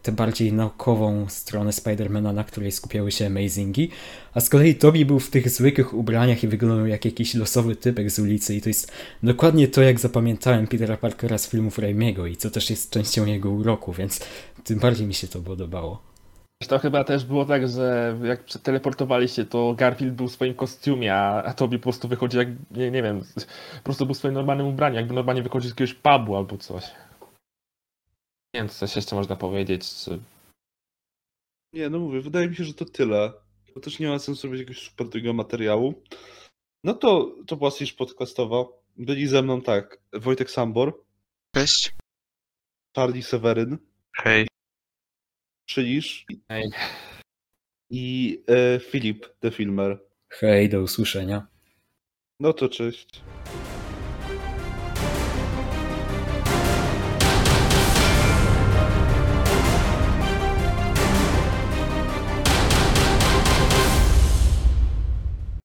tę bardziej naukową stronę Spidermana, na której skupiały się Amazingi, a z kolei Toby był w tych zwykłych ubraniach i wyglądał jak jakiś losowy typek z ulicy i to jest dokładnie to, jak zapamiętałem Petera Parkera z filmów Raimiego i co też jest częścią jego uroku, więc tym bardziej mi się to podobało. To chyba też było tak, że jak teleportowali się, to Garfield był w swoim kostiumie, a Tobi po prostu wychodzi jak, nie, nie wiem, po prostu był w swoim normalnym ubraniu, jakby normalnie wychodził z jakiegoś pubu albo coś. Nie wiem, co coś jeszcze można powiedzieć, czy... Nie, no mówię, wydaje mi się, że to tyle. Bo też nie ma sensu robić jakiegoś super tego materiału. No to, to była Siege podcastowa. Byli ze mną tak, Wojtek Sambor, Cześć. Charlie Seweryn, Hej, Przylisz Ej. i e, Filip, The Filmer. Hej, do usłyszenia. No to cześć.